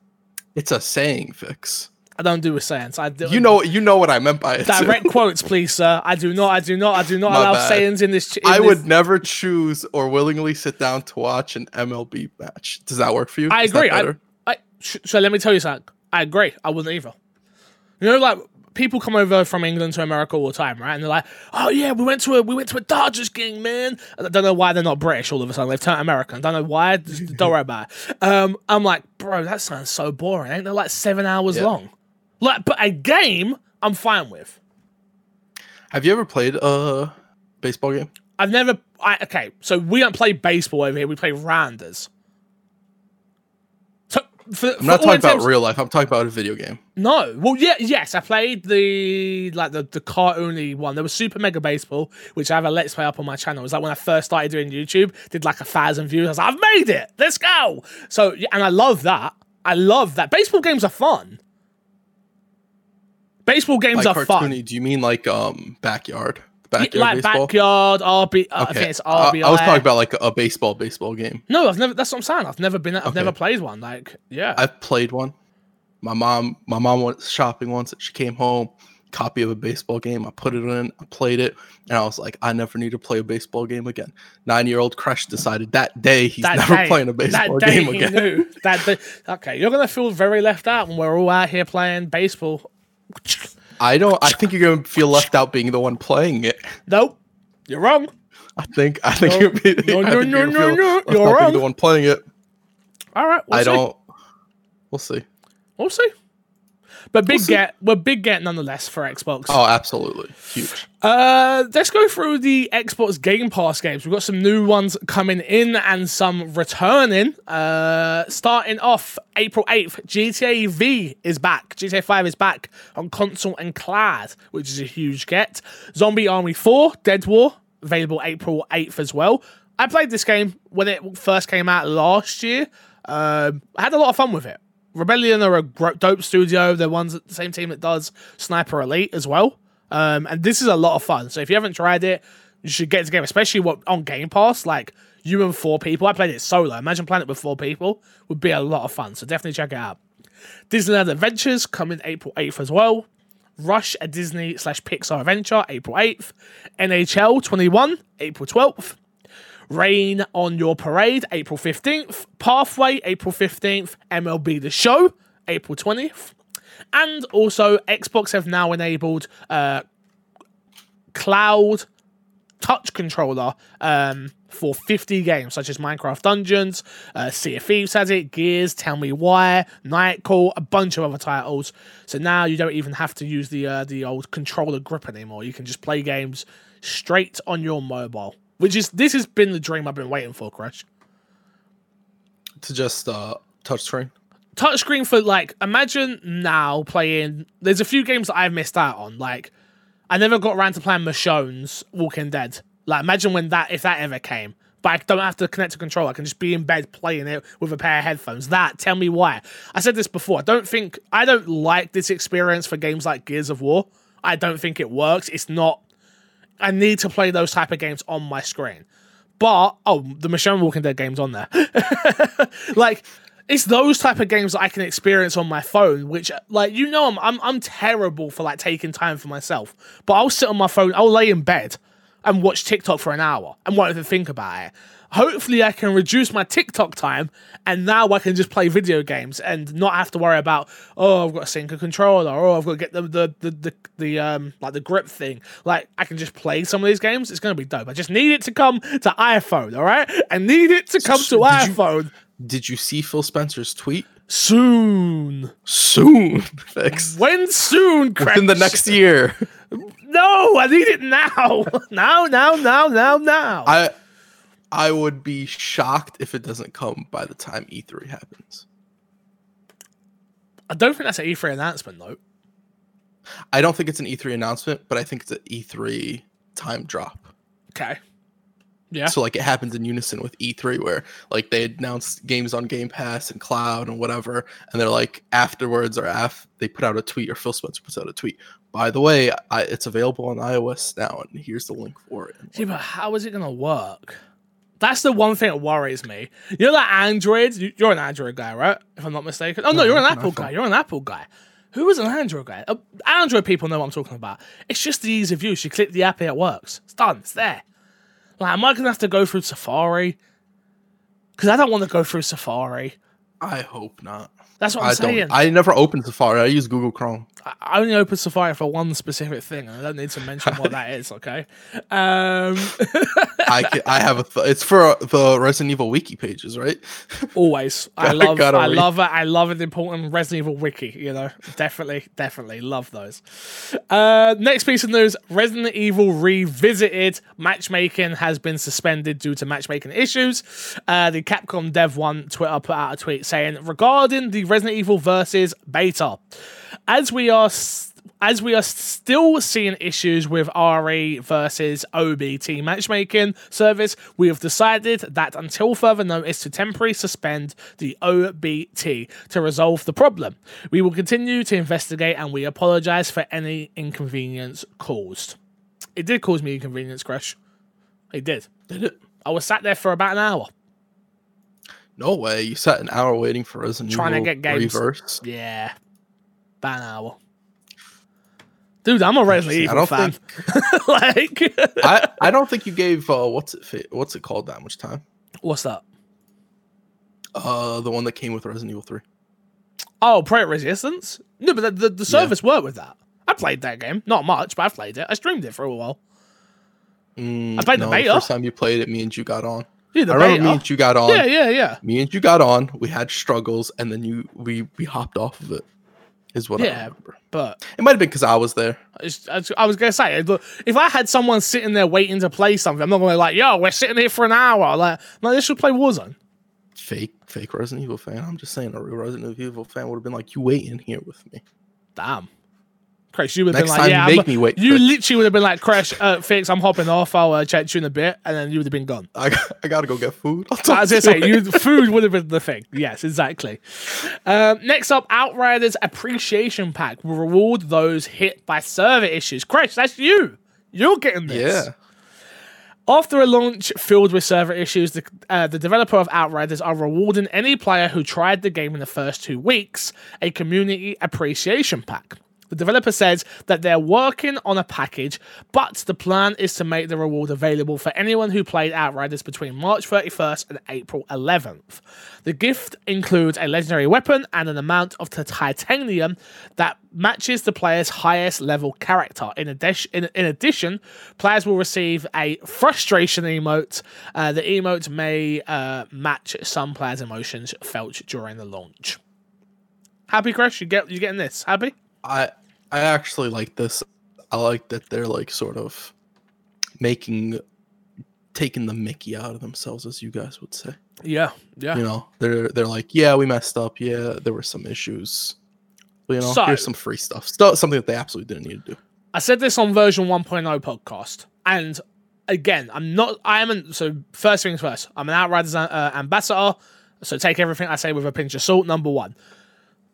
It's a saying, fix. I don't do a sayings. I do. You know you know what I meant by it. too. Direct quotes, please, sir. I do not. I do not. I do not My allow bad. sayings in this. In I this- would never choose or willingly sit down to watch an MLB match. Does that work for you? I Is agree. I? I, so let me tell you something. I agree. I wouldn't either. You know, like people come over from England to America all the time, right? And they're like, "Oh yeah, we went to a we went to a Dodgers game, man." I don't know why they're not British all of a sudden. They've turned American. I Don't know why. Just don't worry about it. Um, I'm like, bro, that sounds so boring. Ain't they like seven hours Yeah. long? Like, but a game, I'm fine with. Have you ever played a baseball game? I've never. I, okay, so we don't play baseball over here. We play rounders. For, I'm not talking about real life. I'm talking about a video game. No. Well, yeah, yes, I played the like the the cartoony one. There was Super Mega Baseball, which I have a let's play up on my channel. It was like when I first started doing YouTube, did like a thousand views. I was like, I've made it. Let's go. So and I love that. I love that. Baseball games are fun. Baseball games Like are cartoony. fun. Do you mean like um backyard? Backyard like baseball. backyard RB. Uh, I Okay. think it's I- RBI. I was talking about like a baseball baseball game. No, I've never. That's what I'm saying. I've never been. I've Okay. never played one. Like, yeah. I've played one. My mom, my mom went shopping once. She came home, copy of a baseball game. I put it in. I played it, and I was like, I never need to play a baseball game again. Nine-year-old Crash decided that day he's that never day, playing a baseball game again. Knew, that day, okay, you're gonna feel very left out when we're all out here playing baseball. I don't. I think you're gonna feel left out being the one playing it. Nope, you're wrong. I think. I think No, you're. Be, no, I no, think no, you're no, no, you're wrong. the one playing it. All right, we'll I see. don't. We'll see. We'll see. But big see. get, we're big get nonetheless for Xbox. Oh, absolutely, huge. Uh, let's go through the Xbox Game Pass games. We've got some new ones coming in and some returning. Uh, starting off April 8th, GTA V is back. GTA 5 is back on console and cloud, which is a huge get. Zombie Army 4, Dead War, available April 8th as well. I played this game when it first came out last year. Um, I had a lot of fun with it. Rebellion are a dope studio. They're ones the same team that does Sniper Elite as well. Um, and this is a lot of fun. So if you haven't tried it, you should get the game, especially what on Game Pass. Like you and four people. I played it solo. Imagine playing it with four people would be a lot of fun. So definitely check it out. Disneyland Adventures coming April 8th as well. Rush, a Disney slash Pixar adventure, April 8th. NHL 21, April 12th. Rain on Your Parade, April 15th. Pathway, April 15th. MLB The Show, April 20th. And also, Xbox have now enabled uh, cloud touch controller um, for 50 games, such as Minecraft Dungeons, uh, Sea of Thieves has it, Gears, Tell Me Why, Nightcall, a bunch of other titles. So now you don't even have to use the uh, the old controller grip anymore. You can just play games straight on your mobile, which is this has been the dream I've been waiting for, Crash. To just uh, touchscreen. touchscreen for like imagine now playing there's a few games that I've missed out on. Like I never got around to playing Michonne's Walking Dead. Like imagine when that if that ever came. But I don't have to connect to control. I can just be in bed playing it with a pair of headphones. That tell me why. I said this before. I don't think I don't like this experience for games like Gears of War. I don't think it works. It's not I need to play those type of games on my screen. But oh, the Michonne Walking Dead game's on there. like it's those type of games that I can experience on my phone, which like you know I'm I'm I'm terrible for like taking time for myself. But I'll sit on my phone, I'll lay in bed and watch TikTok for an hour and won't even think about it. Hopefully I can reduce my TikTok time and now I can just play video games and not have to worry about oh I've got to sync a controller or oh, I've got to get the the the, the, the um like the grip thing. Like I can just play some of these games. It's gonna be dope. I just need it to come to iPhone, all right? I need it to come to Did you- iPhone Did you see Phil Spencer's tweet? soon. Soon. When soon, Within the next year. No, I need it now. now, now, now, now, now. I I would be shocked if it doesn't come by the time E3 happens. I don't think that's an E3 announcement though. I don't think it's an E3 announcement, but I think it's an E3 time drop. Okay. Yeah. So like it happens in unison with E3 where like they announce games on Game Pass and cloud and whatever, and they're like afterwards or af they put out a tweet or Phil Spencer puts out a tweet. By the way, I, it's available on iOS now, and here's the link for it. Yeah, but how is it gonna work? That's the one thing that worries me. You know that Android? You- You're an Android guy, right? If I'm not mistaken. Oh no, No, you're an an Apple iPhone. guy. You're an Apple guy. Who is an Android guy? Uh, Android people know what I'm talking about. It's just the ease of use. You click the app, it works. It's done. It's there. Like, am I gonna have to go through Safari? Because I don't want to go through Safari. I hope not. That's what I'm I saying. don't. I never open Safari. I use Google Chrome. I- I only open Safari for one specific thing, and I don't need to mention what that is. Okay. Um, I can, I have a. Th- it's for the Resident Evil wiki pages, right? always, I love, I read. love it. I love an important Resident Evil wiki. You know, definitely, definitely love those. Uh, next piece of news: Resident Evil Revisited matchmaking has been suspended due to matchmaking issues. Uh, the Capcom Dev One Twitter put out a tweet saying regarding the Resident Evil versus beta, as we are. as we are still seeing issues with RE versus OBT matchmaking service, we have decided that until further notice to temporarily suspend the OBT to resolve the problem. We will continue to investigate and we apologize for any inconvenience caused. It did cause me inconvenience, Crash. It did. Did it? I was sat there for about an hour. No way. You sat an hour waiting for Resident Trying to get games. Reverse. Yeah. About an hour. Dude, I'm a Resident I Evil don't fan. think. like, I, I don't think you gave uh, what's it what's it called that much time. what's that? Uh, the one that came with Resident Evil Three. Oh, Project Resistance? No, but the, the, the service worked with that. I played that game. Not much, but I played it. I streamed it for a while. Mm, I played the no, beta. first time you played it, me and you got on. Yeah, the I remember beta. me and you got on. yeah, yeah, yeah. Me and you got on. We had struggles, and then you we we hopped off of it. Is what I Yeah. remember. But It might have been because I was there. I was- I to say, look, if I had someone sitting there waiting to play something, I'm not going to be like, yo, we're sitting here for an hour. Like, no, they should play Warzone. Fake fake Resident Evil fan. I'm just saying, a real Resident Evil fan would have been like, "You wait in here with me." Damn. Crash, you would have Next been like, time yeah, you I'm- make me wait You for literally would have been like, Crash, uh, Fix, I'm hopping off. I'll uh, chat to you in a bit. And then you would have been gone. I, I gotta go get food. I was gonna say, you, food would have been the thing. Yes, exactly. Um, next up, Outriders Appreciation Pack will reward those hit by server issues. Crash, that's you. You're getting this. Yeah. After a launch filled with server issues, the, uh, the developer of Outriders are rewarding any player who tried the game in the first two weeks a community appreciation pack. The developer says that they're working on a package, but the plan is to make the reward available for anyone who played Outriders between March 31st and April 11th. The gift includes a legendary weapon and an amount of titanium that matches the player's highest level character. In, addition, in, in addition players will receive a frustration emote. Uh, the emote may uh, match some players' emotions felt during the launch. Happy Crash, you get you getting this? Happy? I I actually like this. I like that they're like sort of making taking the Mickey out of themselves, as you guys would say. Yeah, yeah. You know, they're they're like, yeah, we messed up. Yeah, there were some issues. But, you know, So- here's some free stuff. Stuff something that they absolutely didn't need to do. I said this on version 1.0 podcast, and again, I'm not. I am. So first things first. I'm an Outriders uh, ambassador, so take everything I say with a pinch of salt. Number one.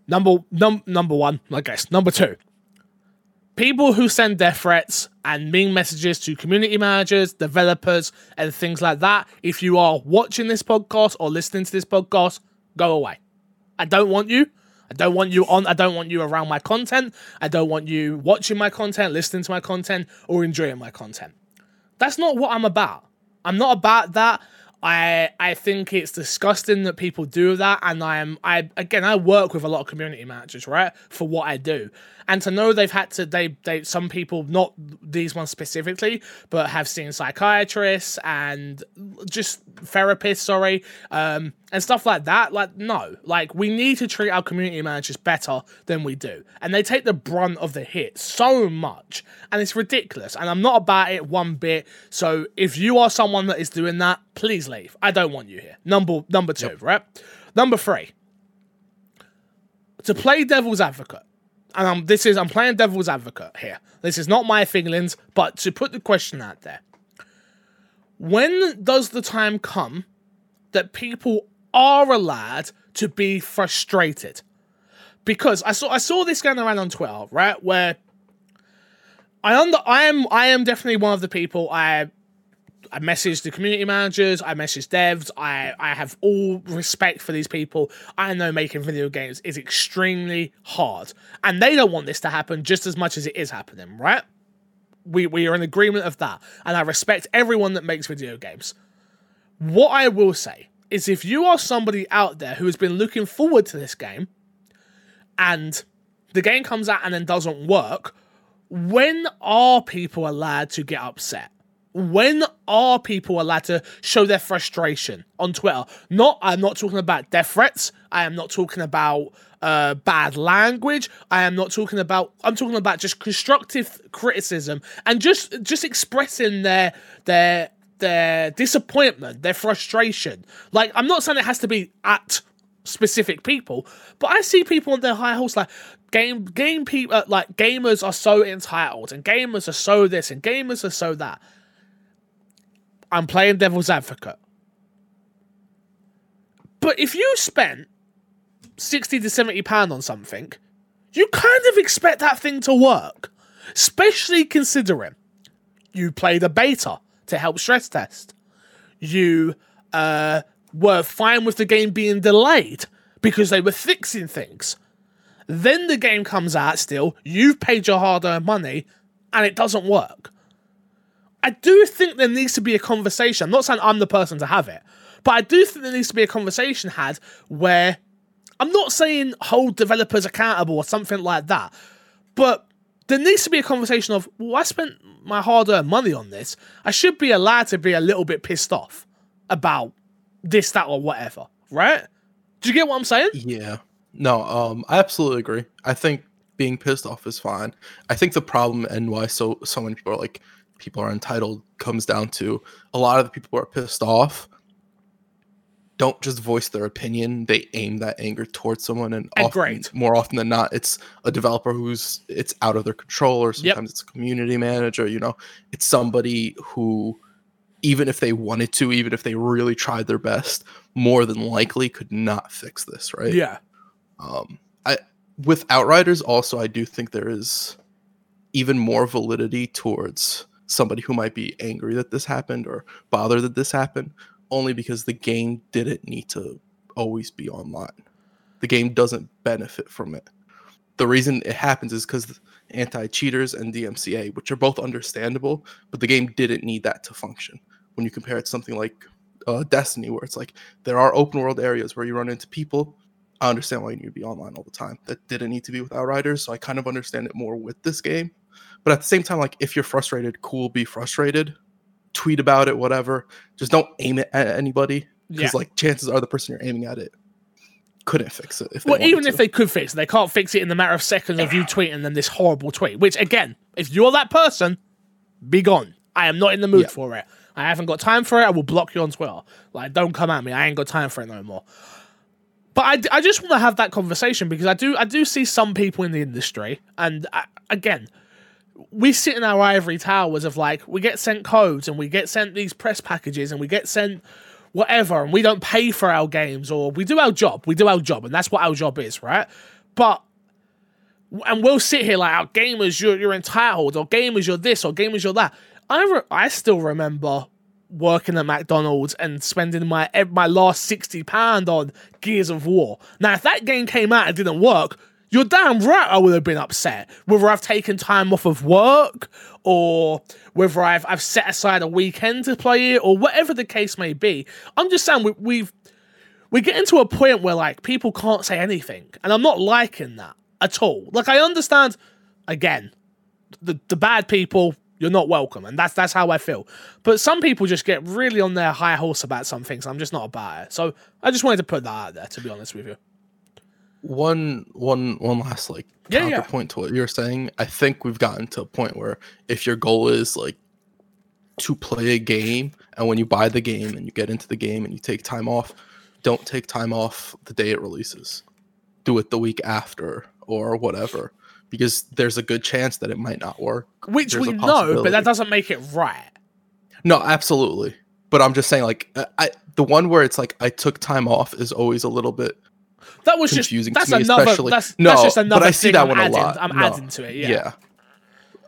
Number num number one, I guess. Number two. People who send death threats and mean messages to community managers, developers, and things like that. If you are watching this podcast or listening to this podcast, go away. I don't want you. I don't want you on. I don't want you around my content. I don't want you watching my content, listening to my content, or enjoying my content. That's not what I'm about. I'm not about that. I I think it's disgusting that people do that, and I am I again I work with a lot of community managers, right, for what I do, and to know they've had to they they some people not these ones specifically, but have seen psychiatrists and just therapists, sorry, um, and stuff like that. Like no, like we need to treat our community managers better than we do, and they take the brunt of the hit so much, and it's ridiculous. And I'm not about it one bit. So if you are someone that is doing that, please leave. I don't want you here. Number number two, right? Number three. To play devil's advocate, and I'm this is I'm playing devil's advocate here. This is not my feelings, but to put the question out there. When does the time come that people are allowed to be frustrated? Because I saw I saw this going around on Twitter, right? Where I under I am I am definitely one of the people I I message the community managers, I message devs, I, I have all respect for these people. I know making video games is extremely hard. And they don't want this to happen just as much as it is happening, right? We we are in agreement of that. And I respect everyone that makes video games. What I will say is if you are somebody out there who has been looking forward to this game and the game comes out and then doesn't work, when are people allowed to get upset? When are people allowed to show their frustration on Twitter? Not, I'm not talking about death threats. I am not talking about uh, bad language. I am not talking about. I'm talking about just constructive criticism and just just expressing their their their disappointment, their frustration. Like, I'm not saying it has to be at specific people, but I see people on their high horse like game game people uh, like gamers are so entitled and gamers are so this and gamers are so that. I'm playing devil's advocate. But if you spent 60 to 70 pound on something, you kind of expect that thing to work, especially considering you played a beta to help stress test. You uh, were fine with the game being delayed because they were fixing things. Then the game comes out still, you've paid your hard earned money, and it doesn't work. I do think there needs to be a conversation. I'm not saying I'm the person to have it, but I do think there needs to be a conversation had where I'm not saying hold developers accountable or something like that, but there needs to be a conversation of, well, I spent my hard earned money on this. I should be allowed to be a little bit pissed off about this, that, or whatever, right? Do you get what I'm saying? Yeah. No, um, I absolutely agree. I think being pissed off is fine. I think the problem and why so so many people are like people are entitled comes down to a lot of the people who are pissed off don't just voice their opinion they aim that anger towards someone and often, Agreed. more often than not it's a developer who's it's out of their control or Yep. sometimes it's a community manager you know it's somebody who even if they wanted to even if they really tried their best more than likely could not fix this right Yeah. um i with outriders also i do think there is even more validity towards somebody who might be angry that this happened or bothered that this happened only because the game didn't need to always be online the game doesn't benefit from it the reason it happens is because anti-cheaters and DMCA, which are both understandable, but the game didn't need that to function. When you compare it to something like uh, Destiny, where it's like there are open world areas where you run into people. I understand why you need to be online all the time. That didn't need to be with Outriders, so I kind of understand it more with this game. But at the same time, like if you're frustrated, cool, be frustrated. Tweet about it, whatever. Just don't aim it at anybody because Yeah. like chances are the person you're aiming at it couldn't fix it. If Well, even to. if they could fix it, they can't fix it in the matter of seconds of you tweeting them this horrible tweet. Which, again, if you're that person, be gone. I am not in the mood Yeah. for it. I haven't got time for it. I will block you on Twitter. Like, don't come at me. I ain't got time for it no more. But I, I just want to have that conversation because I do I do see some people in the industry, and I, again, we sit in our ivory towers of like we get sent codes and we get sent these press packages and we get sent whatever and we don't pay for our games or we do our job. We do our job and that's what our job is right? But and we'll sit here like our gamers you're, you're entitled or gamers you're this or gamers you're that. I, re- I still remember working at McDonald's and spending my my last 60 pound on Gears of War. Now if that game came out and didn't work you're damn right I would have been upset. Whether I've taken time off of work or whether I've I've set aside a weekend to play it or whatever the case may be. I'm just saying we, we've we get into a point where like people can't say anything, and I'm not liking that at all. Like I understand, again, the the bad people you're not welcome, and that's that's how I feel. But some people just get really on their high horse about some things. I'm just not about it. So I just wanted to put that out there, to be honest with you. One one one last like Yeah, yeah. counterpoint to what you're saying. I think we've gotten to a point where if your goal is like to play a game, and when you buy the game and you get into the game and you take time off, don't take time off the day it releases. Do it the week after or whatever, because there's a good chance that it might not work. Which There's we know, but that doesn't make it right. No, absolutely. But I'm just saying, like, I the one where it's like I took time off is always a little bit That was confusing just to that's me, another especially. that's, no, that's just another but I see thing that I'm one adding, a lot. I'm No, adding to it. Yeah.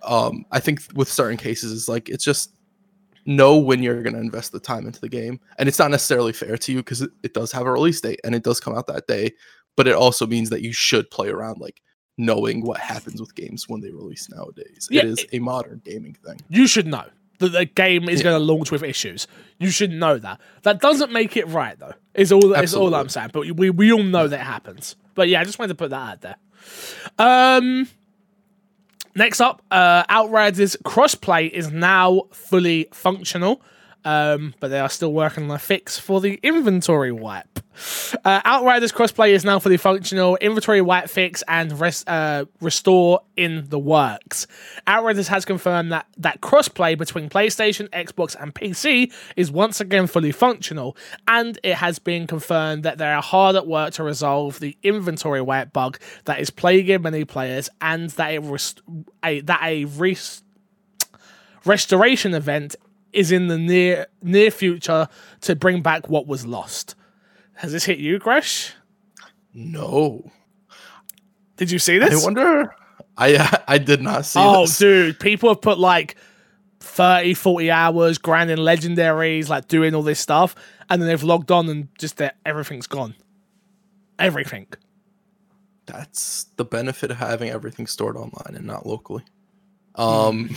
Um, I think with certain cases, it's like it's just know when you're going to invest the time into the game, and it's not necessarily fair to you because it, it does have a release date and it does come out that day. But it also means that you should play around, like knowing what happens with games when they release nowadays. Yeah, it is a modern gaming thing. You should know that the game is Yeah. going to launch with issues. You should know that. That doesn't make it right though. Is all is all I'm saying. But we we all know that happens. But yeah, I just wanted to put that out there. Um. Next up, uh, Outriders crossplay is now fully functional, um, but they are still working on a fix for the inventory wipe. Uh, Outriders crossplay is now fully functional. Inventory wipe fix and res- uh, restore in the works. Outriders has confirmed that that crossplay between PlayStation, Xbox, and PC is once again fully functional, and it has been confirmed that they are hard at work to resolve the inventory wipe bug that is plaguing many players, and that a, rest- a that a res- restoration event is in the near near future to bring back what was lost. Has this hit you, Crash? No, Did you see this? I wonder. I I did not see oh, this. dude, people have put like 30, 40 hours grinding legendaries, like doing all this stuff, and then they've logged on and just everything's gone. Everything. That's the benefit of having everything stored online and not locally. Um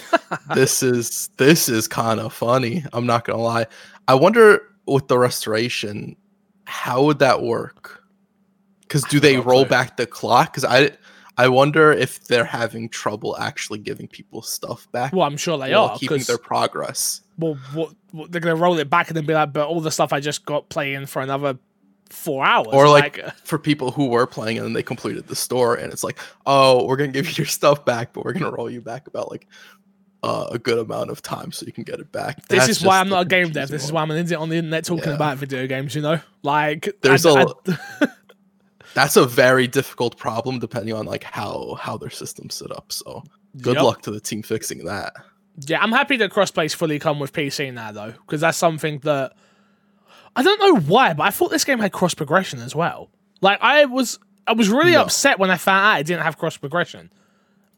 this is this is kind of funny. I'm not going to lie. I wonder with the restoration how would that work? Cuz do they roll clue. back the clock cuz I I wonder if they're having trouble actually giving people stuff back Well, I'm sure they are keeping because their progress. well, what, what, they're gonna roll it back and then be like, but all the stuff I just got playing for another four hours, Or like, uh, for people who were playing and then they completed the store and it's like, oh, we're gonna give you your stuff back, but we're gonna roll you back about like uh, a good amount of time so you can get it back. this That's is why I'm not a game dev. This is why I'm an idiot on the internet talking Yeah. about video games. You know, like There's I- a- I- That's a very difficult problem depending on like how how their system's set up. So good Yep. luck to the team fixing that. Yeah, I'm happy that crossplay's fully come with PC now, though, because that's something that I don't know why, but I thought this game had cross progression as well. Like I was, I was really No. upset when I found out it didn't have cross progression.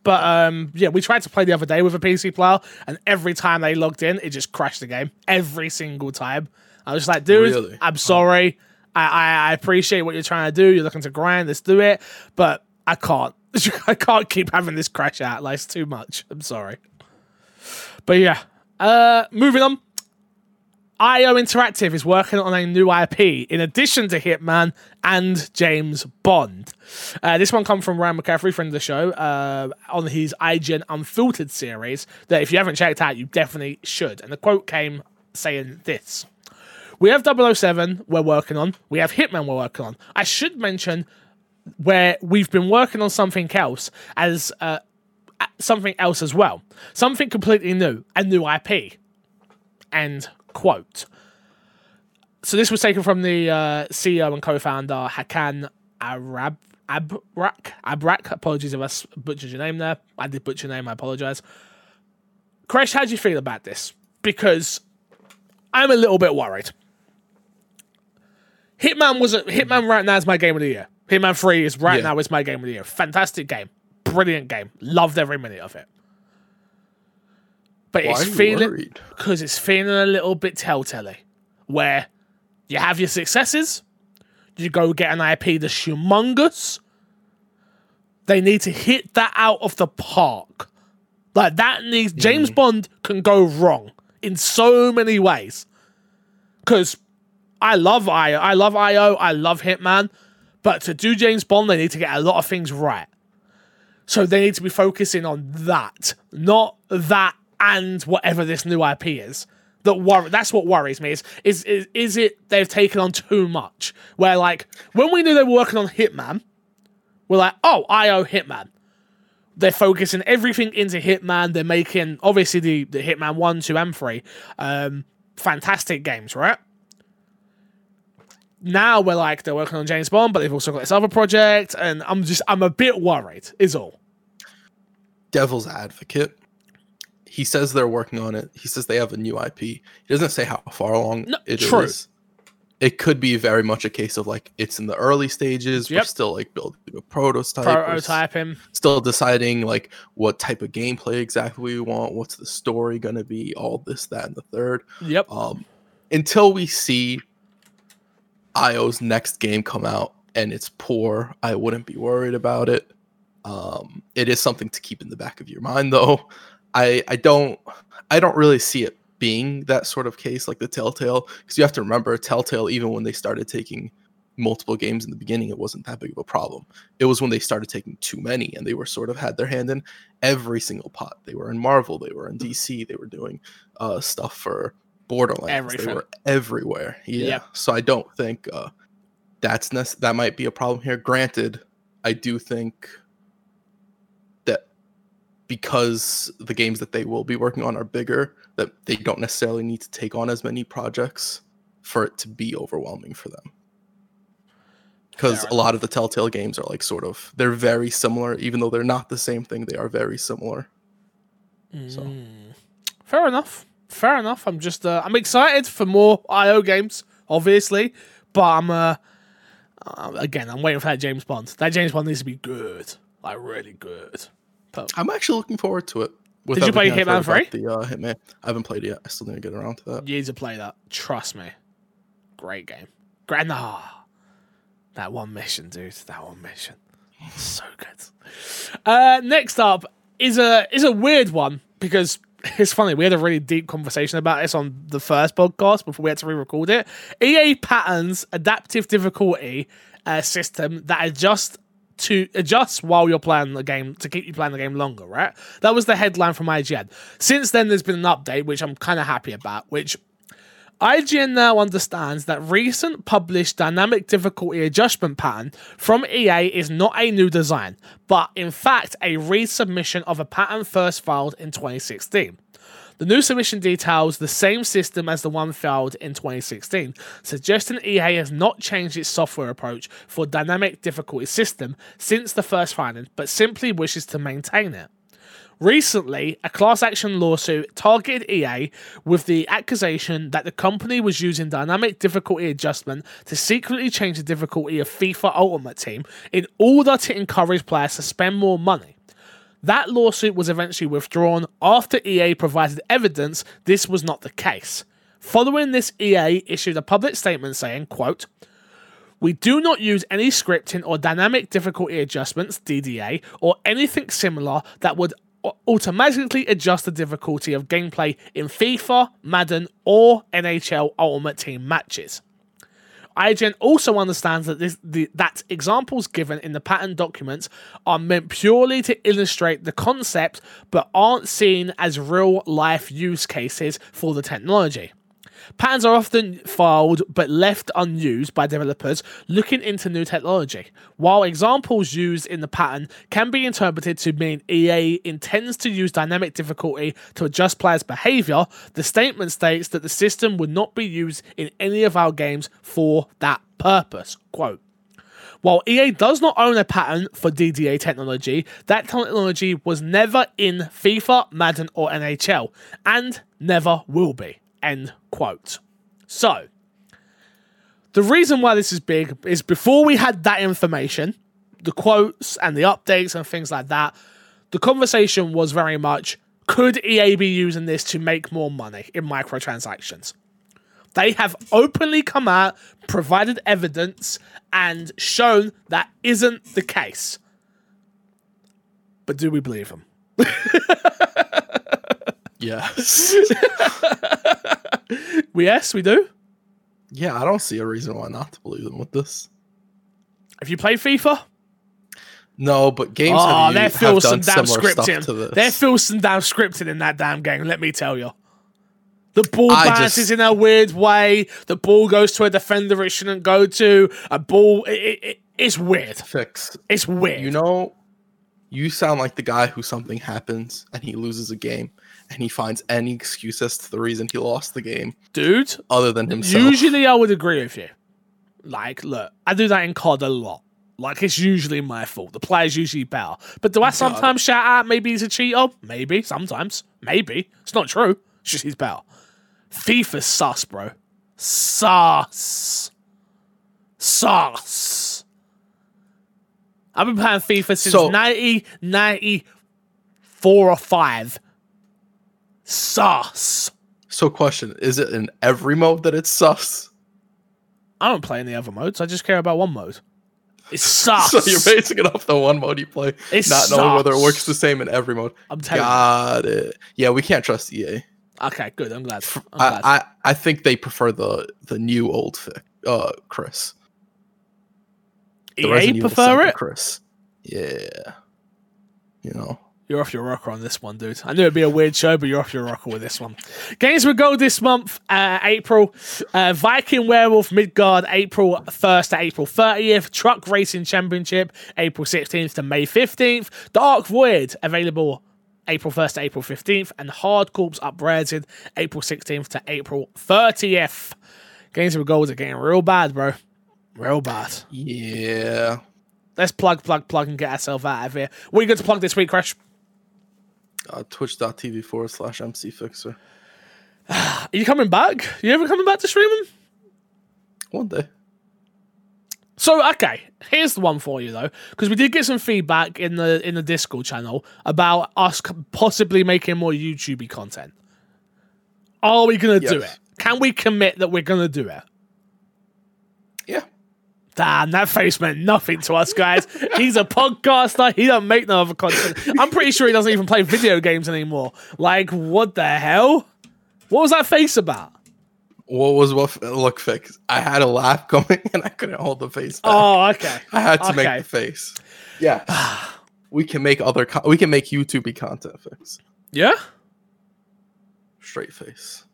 But um, yeah, we tried to play the other day with a PC player, and every time they logged in, it just crashed the game every single time. I was just like, dude, Really? I'm sorry. I, I I appreciate what you're trying to do. You're looking to grind. Let's do it. But I can't. I can't keep having this crash out. Like, it's too much. I'm sorry. But yeah. Uh, moving on. IO Interactive is working on a new IP in addition to Hitman and James Bond. Uh, this one comes from Ryan McCaffrey, friend of the show, uh, on his IGN Unfiltered series. That if you haven't checked out, you definitely should. And the quote came saying this We have 007 we're working on, we have Hitman we're working on. I should mention where we've been working on something else as uh, something else as well, something completely new, a new IP. End quote. So this was taken from the uh, CEO and co-founder Hakan Arab Abrak. Abrak. Apologies if I butchered your name there. I did butcher your name. I apologize. Crash, how do you feel about this? Because I'm a little bit worried. Hitman was a, Hitman right now is my game of the year. Hitman Three is right Yeah. now is my game of the year. Fantastic game, brilliant game. Loved every minute of it. But Why it's feeling because it's feeling a little bit telltale, where you have your successes, you go get an IP that's humongous. They need to hit that out of the park. Like that needs James Bond can go wrong in so many ways. Cause I love IO, I love IO, I love Hitman, but to do James Bond, they need to get a lot of things right. So they need to be focusing on that, not that and whatever this new IP is. That worry that's what worries me. Is, is is is it they've taken on too much? Where like when we knew they were working on Hitman, we're like, oh, IO Hitman. They're focusing everything into Hitman. They're making obviously the, the Hitman 1, 2, and 3. Um, fantastic games, right? Now we're like they're working on James Bond, but they've also got this other project, and I'm just I'm a bit worried, is all. devil's advocate. He says they're working on it. He says they have a new IP. He doesn't say how far along No, it is. true. It could be very much a case of like it's in the early stages. We're Yep. still like building a prototype. we're s- Prototyping. Still deciding like what type of gameplay exactly we want. What's the story gonna be? All this, that, and the third. Yep. Um, until we see IO's next game come out and it's poor, I wouldn't be worried about it. Um, it is something to keep in the back of your mind, though. I I don't I don't really see it being that sort of case like the Telltale because you have to remember Telltale even when they started taking multiple games in the beginning it wasn't that big of a problem. It was when they started taking too many and they were sort of had their hand in every single pot. They were in marvel they were in dc they were doing uh stuff for borderlands Everything. they were everywhere. Yeah Yep. so i don't think uh that's nec- that might be a problem here. Granted i do think because the games that they will be working on are bigger that they don't necessarily need to take on as many projects for it to be overwhelming for them because a lot of the telltale games are like sort of they're very similar even though they're not the same thing they are very similar so Mm. Fair enough. Fair enough. I'm just uh, I'm excited for more IO games, obviously, but I'm uh, uh again I'm waiting for that James Bond. That James Bond needs to be good, like really good. But i'm actually looking forward to it Did you play Hitman about the uh, hitman i haven't played it yet i still need to get around to that you need to play that. Trust me. Great game. Great. Nah. That one mission, dude. That one mission. So good. Uh, next up is a is a weird one because it's funny. We had a really deep conversation about this on the first podcast before we had to re-record it. EA patents adaptive difficulty uh, system that adjusts to adjust while you're playing the game to keep you playing the game longer. Right? That was the headline from IGN. Since then, there's been an update which I'm kind of happy about, which IGN now understands that recent published dynamic difficulty adjustment patent from EA is not a new design, but in fact a resubmission of a patent first filed in 2016. The new submission details the same system as the one filed in 2016, suggesting EA has not changed its software approach for dynamic difficulty system since the first filing, but simply wishes to maintain it. Recently, a class action lawsuit targeted EA with the accusation that the company was using dynamic difficulty adjustment to secretly change the difficulty of FIFA Ultimate Team in order to encourage players to spend more money. That lawsuit was eventually withdrawn after EA provided evidence this was not the case. Following this, EA issued a public statement saying, quote, We do not use any scripting or dynamic difficulty adjustments, DDA, or anything similar that would automatically adjust the difficulty of gameplay in FIFA, Madden, or NHL Ultimate Team matches. IGN also understands that this, the, that examples given in the patent documents are meant purely to illustrate the concept, but aren't seen as real life use cases for the technology. Patents are often filed but left unused by developers looking into new technology. While examples used in the patent can be interpreted to mean EA intends to use dynamic difficulty to adjust players' behavior, the statement states that the system would not be used in any of our games for that purpose. Quote. While EA does not own a patent for DDA technology, that technology was never in FIFA, Madden, or NHL, and never will be. End quote. So, the reason why this is big is before we had that information, the quotes and the updates and things like that, the conversation was very much could EA be using this to make more money in microtransactions? They have openly come out, provided evidence, and shown that isn't the case. But do we believe them? Yes. Yes, we do. yeah, I don't see a reason why not to believe them with this. If you play FIFA, No, but games oh, have, there have feels some damn similar stuff to scripting. this. There feels some damn scripting in that damn game. Let me tell you. The ball I bounces just- in a weird way. The ball goes to a defender it shouldn't go to. A ball, it, it, it- it's weird. Fix. It's weird. You know, you sound like the guy who something happens and he loses a game and he finds any excuse as to the reason he lost the game dude. other than himself. Usually, I would agree with you. Like, look, I do that in COD a lot. Like, it's usually my fault. The player's usually better. But do I sometimes shout out maybe he's a cheater? Maybe. Sometimes. Maybe. It's not true. It's just he's better. FIFA's sus, bro. Sus. Sus. I've been playing FIFA since So- 1994 or 5. Sus. So, question: Is it in every mode that it's sus? I don't play any other modes. I just care about one mode. It's sus. So you're basing it off the one mode you play, It not knowing whether it works the same in every mode. I'm telling Got it. Yeah, we can't trust EA. Okay, good. I'm glad. I'm glad. I, I I think they prefer the the new old fic, uh Chris. The EA Resident prefer 7 it. Chris. Yeah. You know. You're off your rocker on this one, dude. I knew it'd be a weird show, but you're off your rocker with this one. Games with Gold this month, uh, April. Uh, Viking Werewolf Midgard, April 1st to April 30th. Truck Racing Championship, April 16th to May 15th. Dark Void, available April 1st to April 15th. And Hard Corps Uprising, April 16th to April 30th. Games with Gold are getting real bad, bro. Real bad. Yeah. Let's plug, plug, plug, and get ourselves out of here. What are you going to plug this week, Crash? Uh, Twitch.tv forward slash MC Fixer. Are you coming back? You ever coming back to streaming? One day. So okay, here's the one for you though, because we did get some feedback in the in the Discord channel about us possibly making more YouTubey content. Are we gonna do it? Can we commit that we're gonna do it? Yeah. Damn, that face meant nothing to us, guys. He's a podcaster. He don't make no other content. I'm pretty sure he doesn't even play video games anymore. Like, what the hell? What was that face about? What was what look fix? I had a laugh going and I couldn't hold the face back. Oh, okay. I had to okay. make the face. Yeah. we can make other co- we can make YouTube content fix. Yeah. Straight face.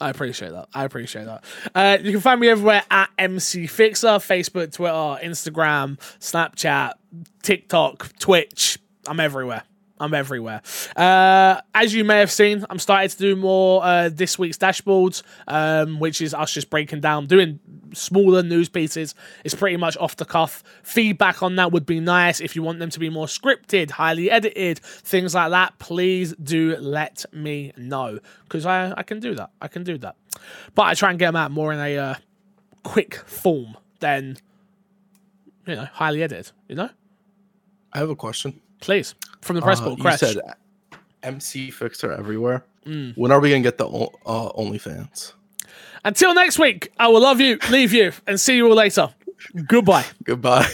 I appreciate that. I appreciate that. Uh, you can find me everywhere at MC Fixer, Facebook, Twitter, Instagram, Snapchat, TikTok, Twitch. I'm everywhere. I'm everywhere. Uh, as you may have seen, I'm starting to do more uh, this week's dashboards, um, which is us just breaking down, doing smaller news pieces. It's pretty much off the cuff. Feedback on that would be nice. If you want them to be more scripted, highly edited, things like that, please do let me know because I, I can do that. I can do that. But I try and get them out more in a uh, quick form than, you know, highly edited, you know? I have a question. Please. From the press Uh, board, you said MC Fixer everywhere. Mm. When are we gonna get the uh, OnlyFans? Until next week, I will love you, leave you, and see you all later. Goodbye. Goodbye.